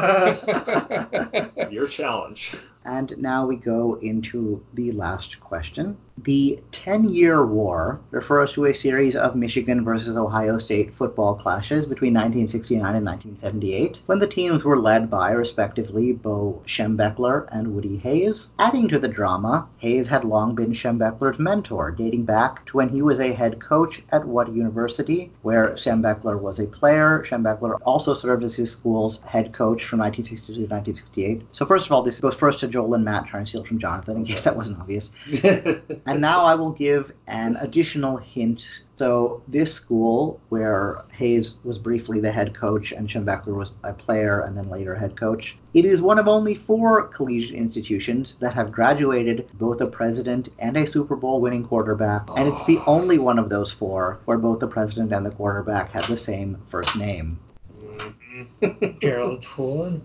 Your challenge. And now we go into the last question. The 10 year war refers to a series of Michigan versus Ohio State football clashes between 1969 and 1978, when the teams were led by, respectively, Bo Schembechler and Woody Hayes. Adding to the drama, Hayes had long been Schembechler's mentor, dating back to when he was a head coach at What University, where Schembechler was a player. Schembechler also served as his school's head coach from 1962 to 1968. So, first of all, this goes first to Joel and Matt, trying to steal it from Jonathan, in case that wasn't obvious. And now I will give an additional hint. So, this school, where Hayes was briefly the head coach and Schembechler was a player and then later head coach, it is one of only four collegiate institutions that have graduated both a president and a Super Bowl winning quarterback, and it's the only one of those four where both the president and the quarterback have the same first name. Mhm. Gerald Ford.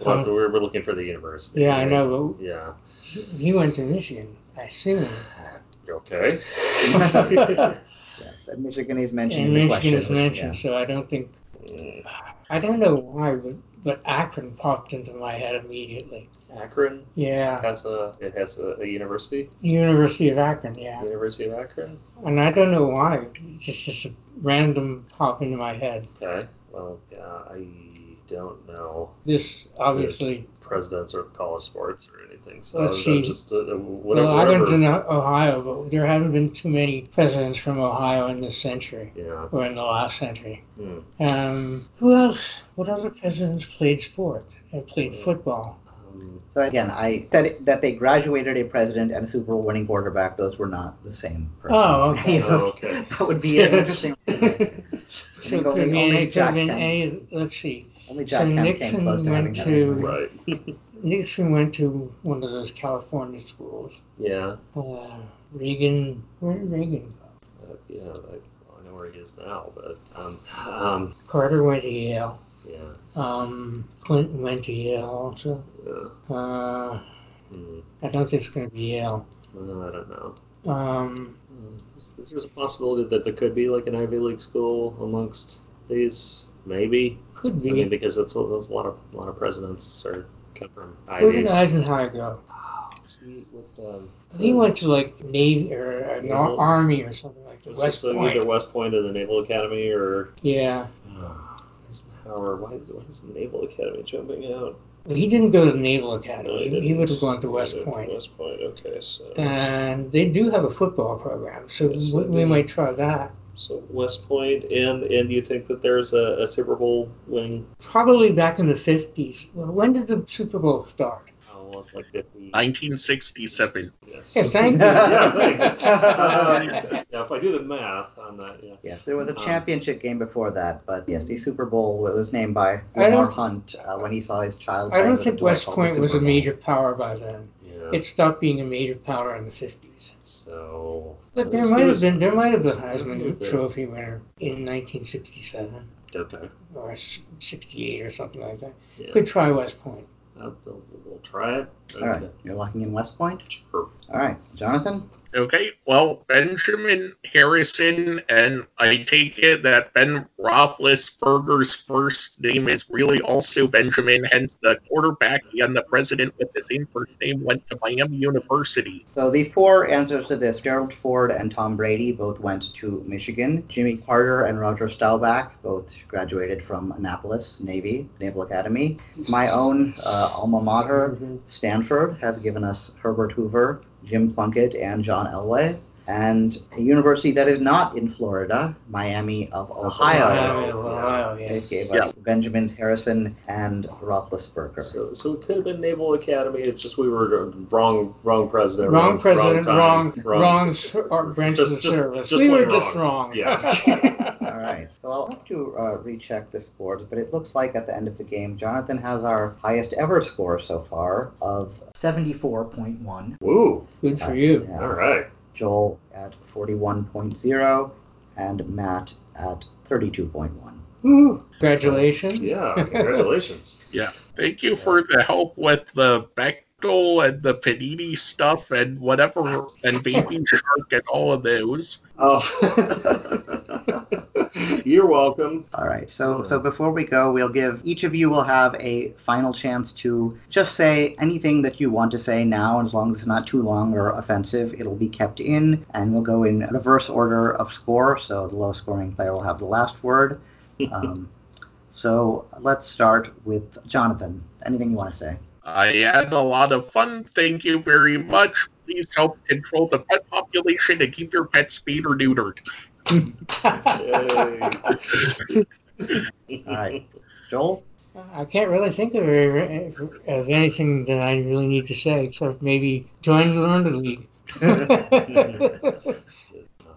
Yeah. Well, we're, we're looking for the university. Yeah, I know, Yeah. he went to Michigan, I assume. Okay. Yes, and Michigan is mentioned And in the Michigan question. is mentioned, so I don't think, Mm, I don't know why, but, but Akron popped into my head immediately. Akron Yeah, has a it has a, a university. University of Akron, yeah. University of Akron. And I don't know why, it's just, just a random pop into my head. Okay. Well, yeah, I don't know This obviously, presidents or college sports or anything. So Let's I'm see. just uh, whatever. well, Akron's whatever. in Ohio, but there haven't been too many presidents from Ohio in this century, Yeah. or in the last century. Hmm. Um, who else? What other presidents played sport? And played football? Um, So again, I said that they graduated a president and a Super Bowl winning quarterback. Those were not the same person. Oh, okay. oh, okay. that would be an interesting. So think it could be could have been any, let's see. Only So Jack Kemp came Nixon close to having went that. to- Right. Nixon went to one of those California schools. yeah. Uh, Reagan, where did Reagan go? Uh, yeah. I, I know where he is now, but um, um, Carter went to Yale. yeah. Um, Clinton went to Yale also. Yeah. Uh, Hmm. I don't think it's going to be Yale. Well, I don't know. Um, There's a possibility that there could be like an Ivy League school amongst these, maybe. Could I be. mean, because that's a, that's a lot of a lot of presidents are come from Where did Ivies. Eisenhower go? See, with, um, He went to like Navy or an ar- Naval- Army or something like that. it's West just, uh, Point. either West Point or the Naval Academy or Yeah. Eisenhower. Why is why is the Naval Academy jumping out? Well, he didn't go to the Naval No, Academy. didn't. he would have gone to West went to Point. West Point. Okay, so And they do have a football program, so Yes, we, they we do. might try that. So West Point, and and you think that there's a, a Super Bowl winning? Probably back in the 50s. Well, when did the Super Bowl start? Oh, like 1967. Yes. Yeah, thank you. yeah, thanks. Um, yeah, if I do the math on that, yeah. Yes, there was a Um, championship game before that, but yes, the Super Bowl was named by I Lamar Hunt uh, when he saw his child. I don't think West Point was Super a major power by then. Yeah. It stopped being a major power in the 50s. so. But there might have been there might have been a Heisman a- Trophy winner in 1967 Okay. or 68 or something like that. Yeah. Could try West Point. Uh, we'll, we'll try it. All right, you're locking in West Point. Sure. All right, Jonathan. Okay, well, Benjamin Harrison, and I take it that Ben Roethlisberger's first name is really also Benjamin, hence the quarterback and the president with the same first name went to Miami University. So the four answers to this: Gerald Ford and Tom Brady both went to Michigan. Jimmy Carter and Roger Staubach both graduated from Annapolis Navy Naval Academy. My own uh, alma mater, Stanford, has given us Herbert Hoover, Jim Plunkett, and John Elway. And a university that is not in Florida, Miami of Ohio, Miami of Ohio, it yes. gave us Benjamin Harrison and Roethlisberger. So, so it could have been Naval Academy. It's just we were uh, wrong, wrong president, Wrong president, time, wrong, wrong, s- or uh, branch Just- of just- service. just we were plain just wrong. wrong. Yeah. All right, so I'll have to uh, recheck the scores, but it looks like at the end of the game, Jonathan has our highest ever score so far of 74.1. Woo! Good for you. Yeah. All right. Joel at 41.0, and Matt at 32.1. Woo. Congratulations. Yeah. Congratulations. Yeah, thank you for the help with the Bechdel and the Panini stuff and whatever, and Baby Shark and all of those. oh. You're welcome. All right, so so before we go, we'll give each of you will have a final chance to just say anything that you want to say now, as long as it's not too long or offensive. It'll be kept in, and we'll go in reverse order of score. So the lowest scoring player will have the last word. Um, so let's start with Jonathan. Anything you want to say? I had a lot of fun. Thank you very much. Please help control the pet population and keep your pets spayed or neutered. All right, Joel. I can't really think of, of anything that I really need to say except maybe join the LearnedLeague.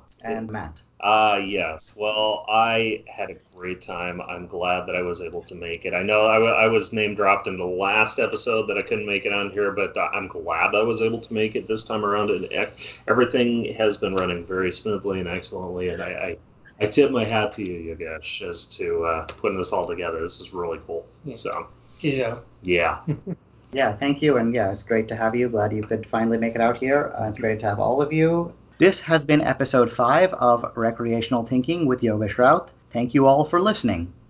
and Matt. Uh, yes. Well, I had a great time. I'm glad that I was able to make it. I know I, w- I was name dropped in the last episode that I couldn't make it on here, but uh, I'm glad I was able to make it this time around. And ec- everything has been running very smoothly and excellently. And I, I, I tip my hat to you, Yogesh, as to uh, putting this all together. This is really cool. Yeah. So, Yeah. yeah. Yeah, thank you, and yeah, it's great to have you. Glad you could finally make it out here. Uh, it's great to have all of you. This has been episode five of Recreational Thinking with Yogesh Routh. Thank you all for listening.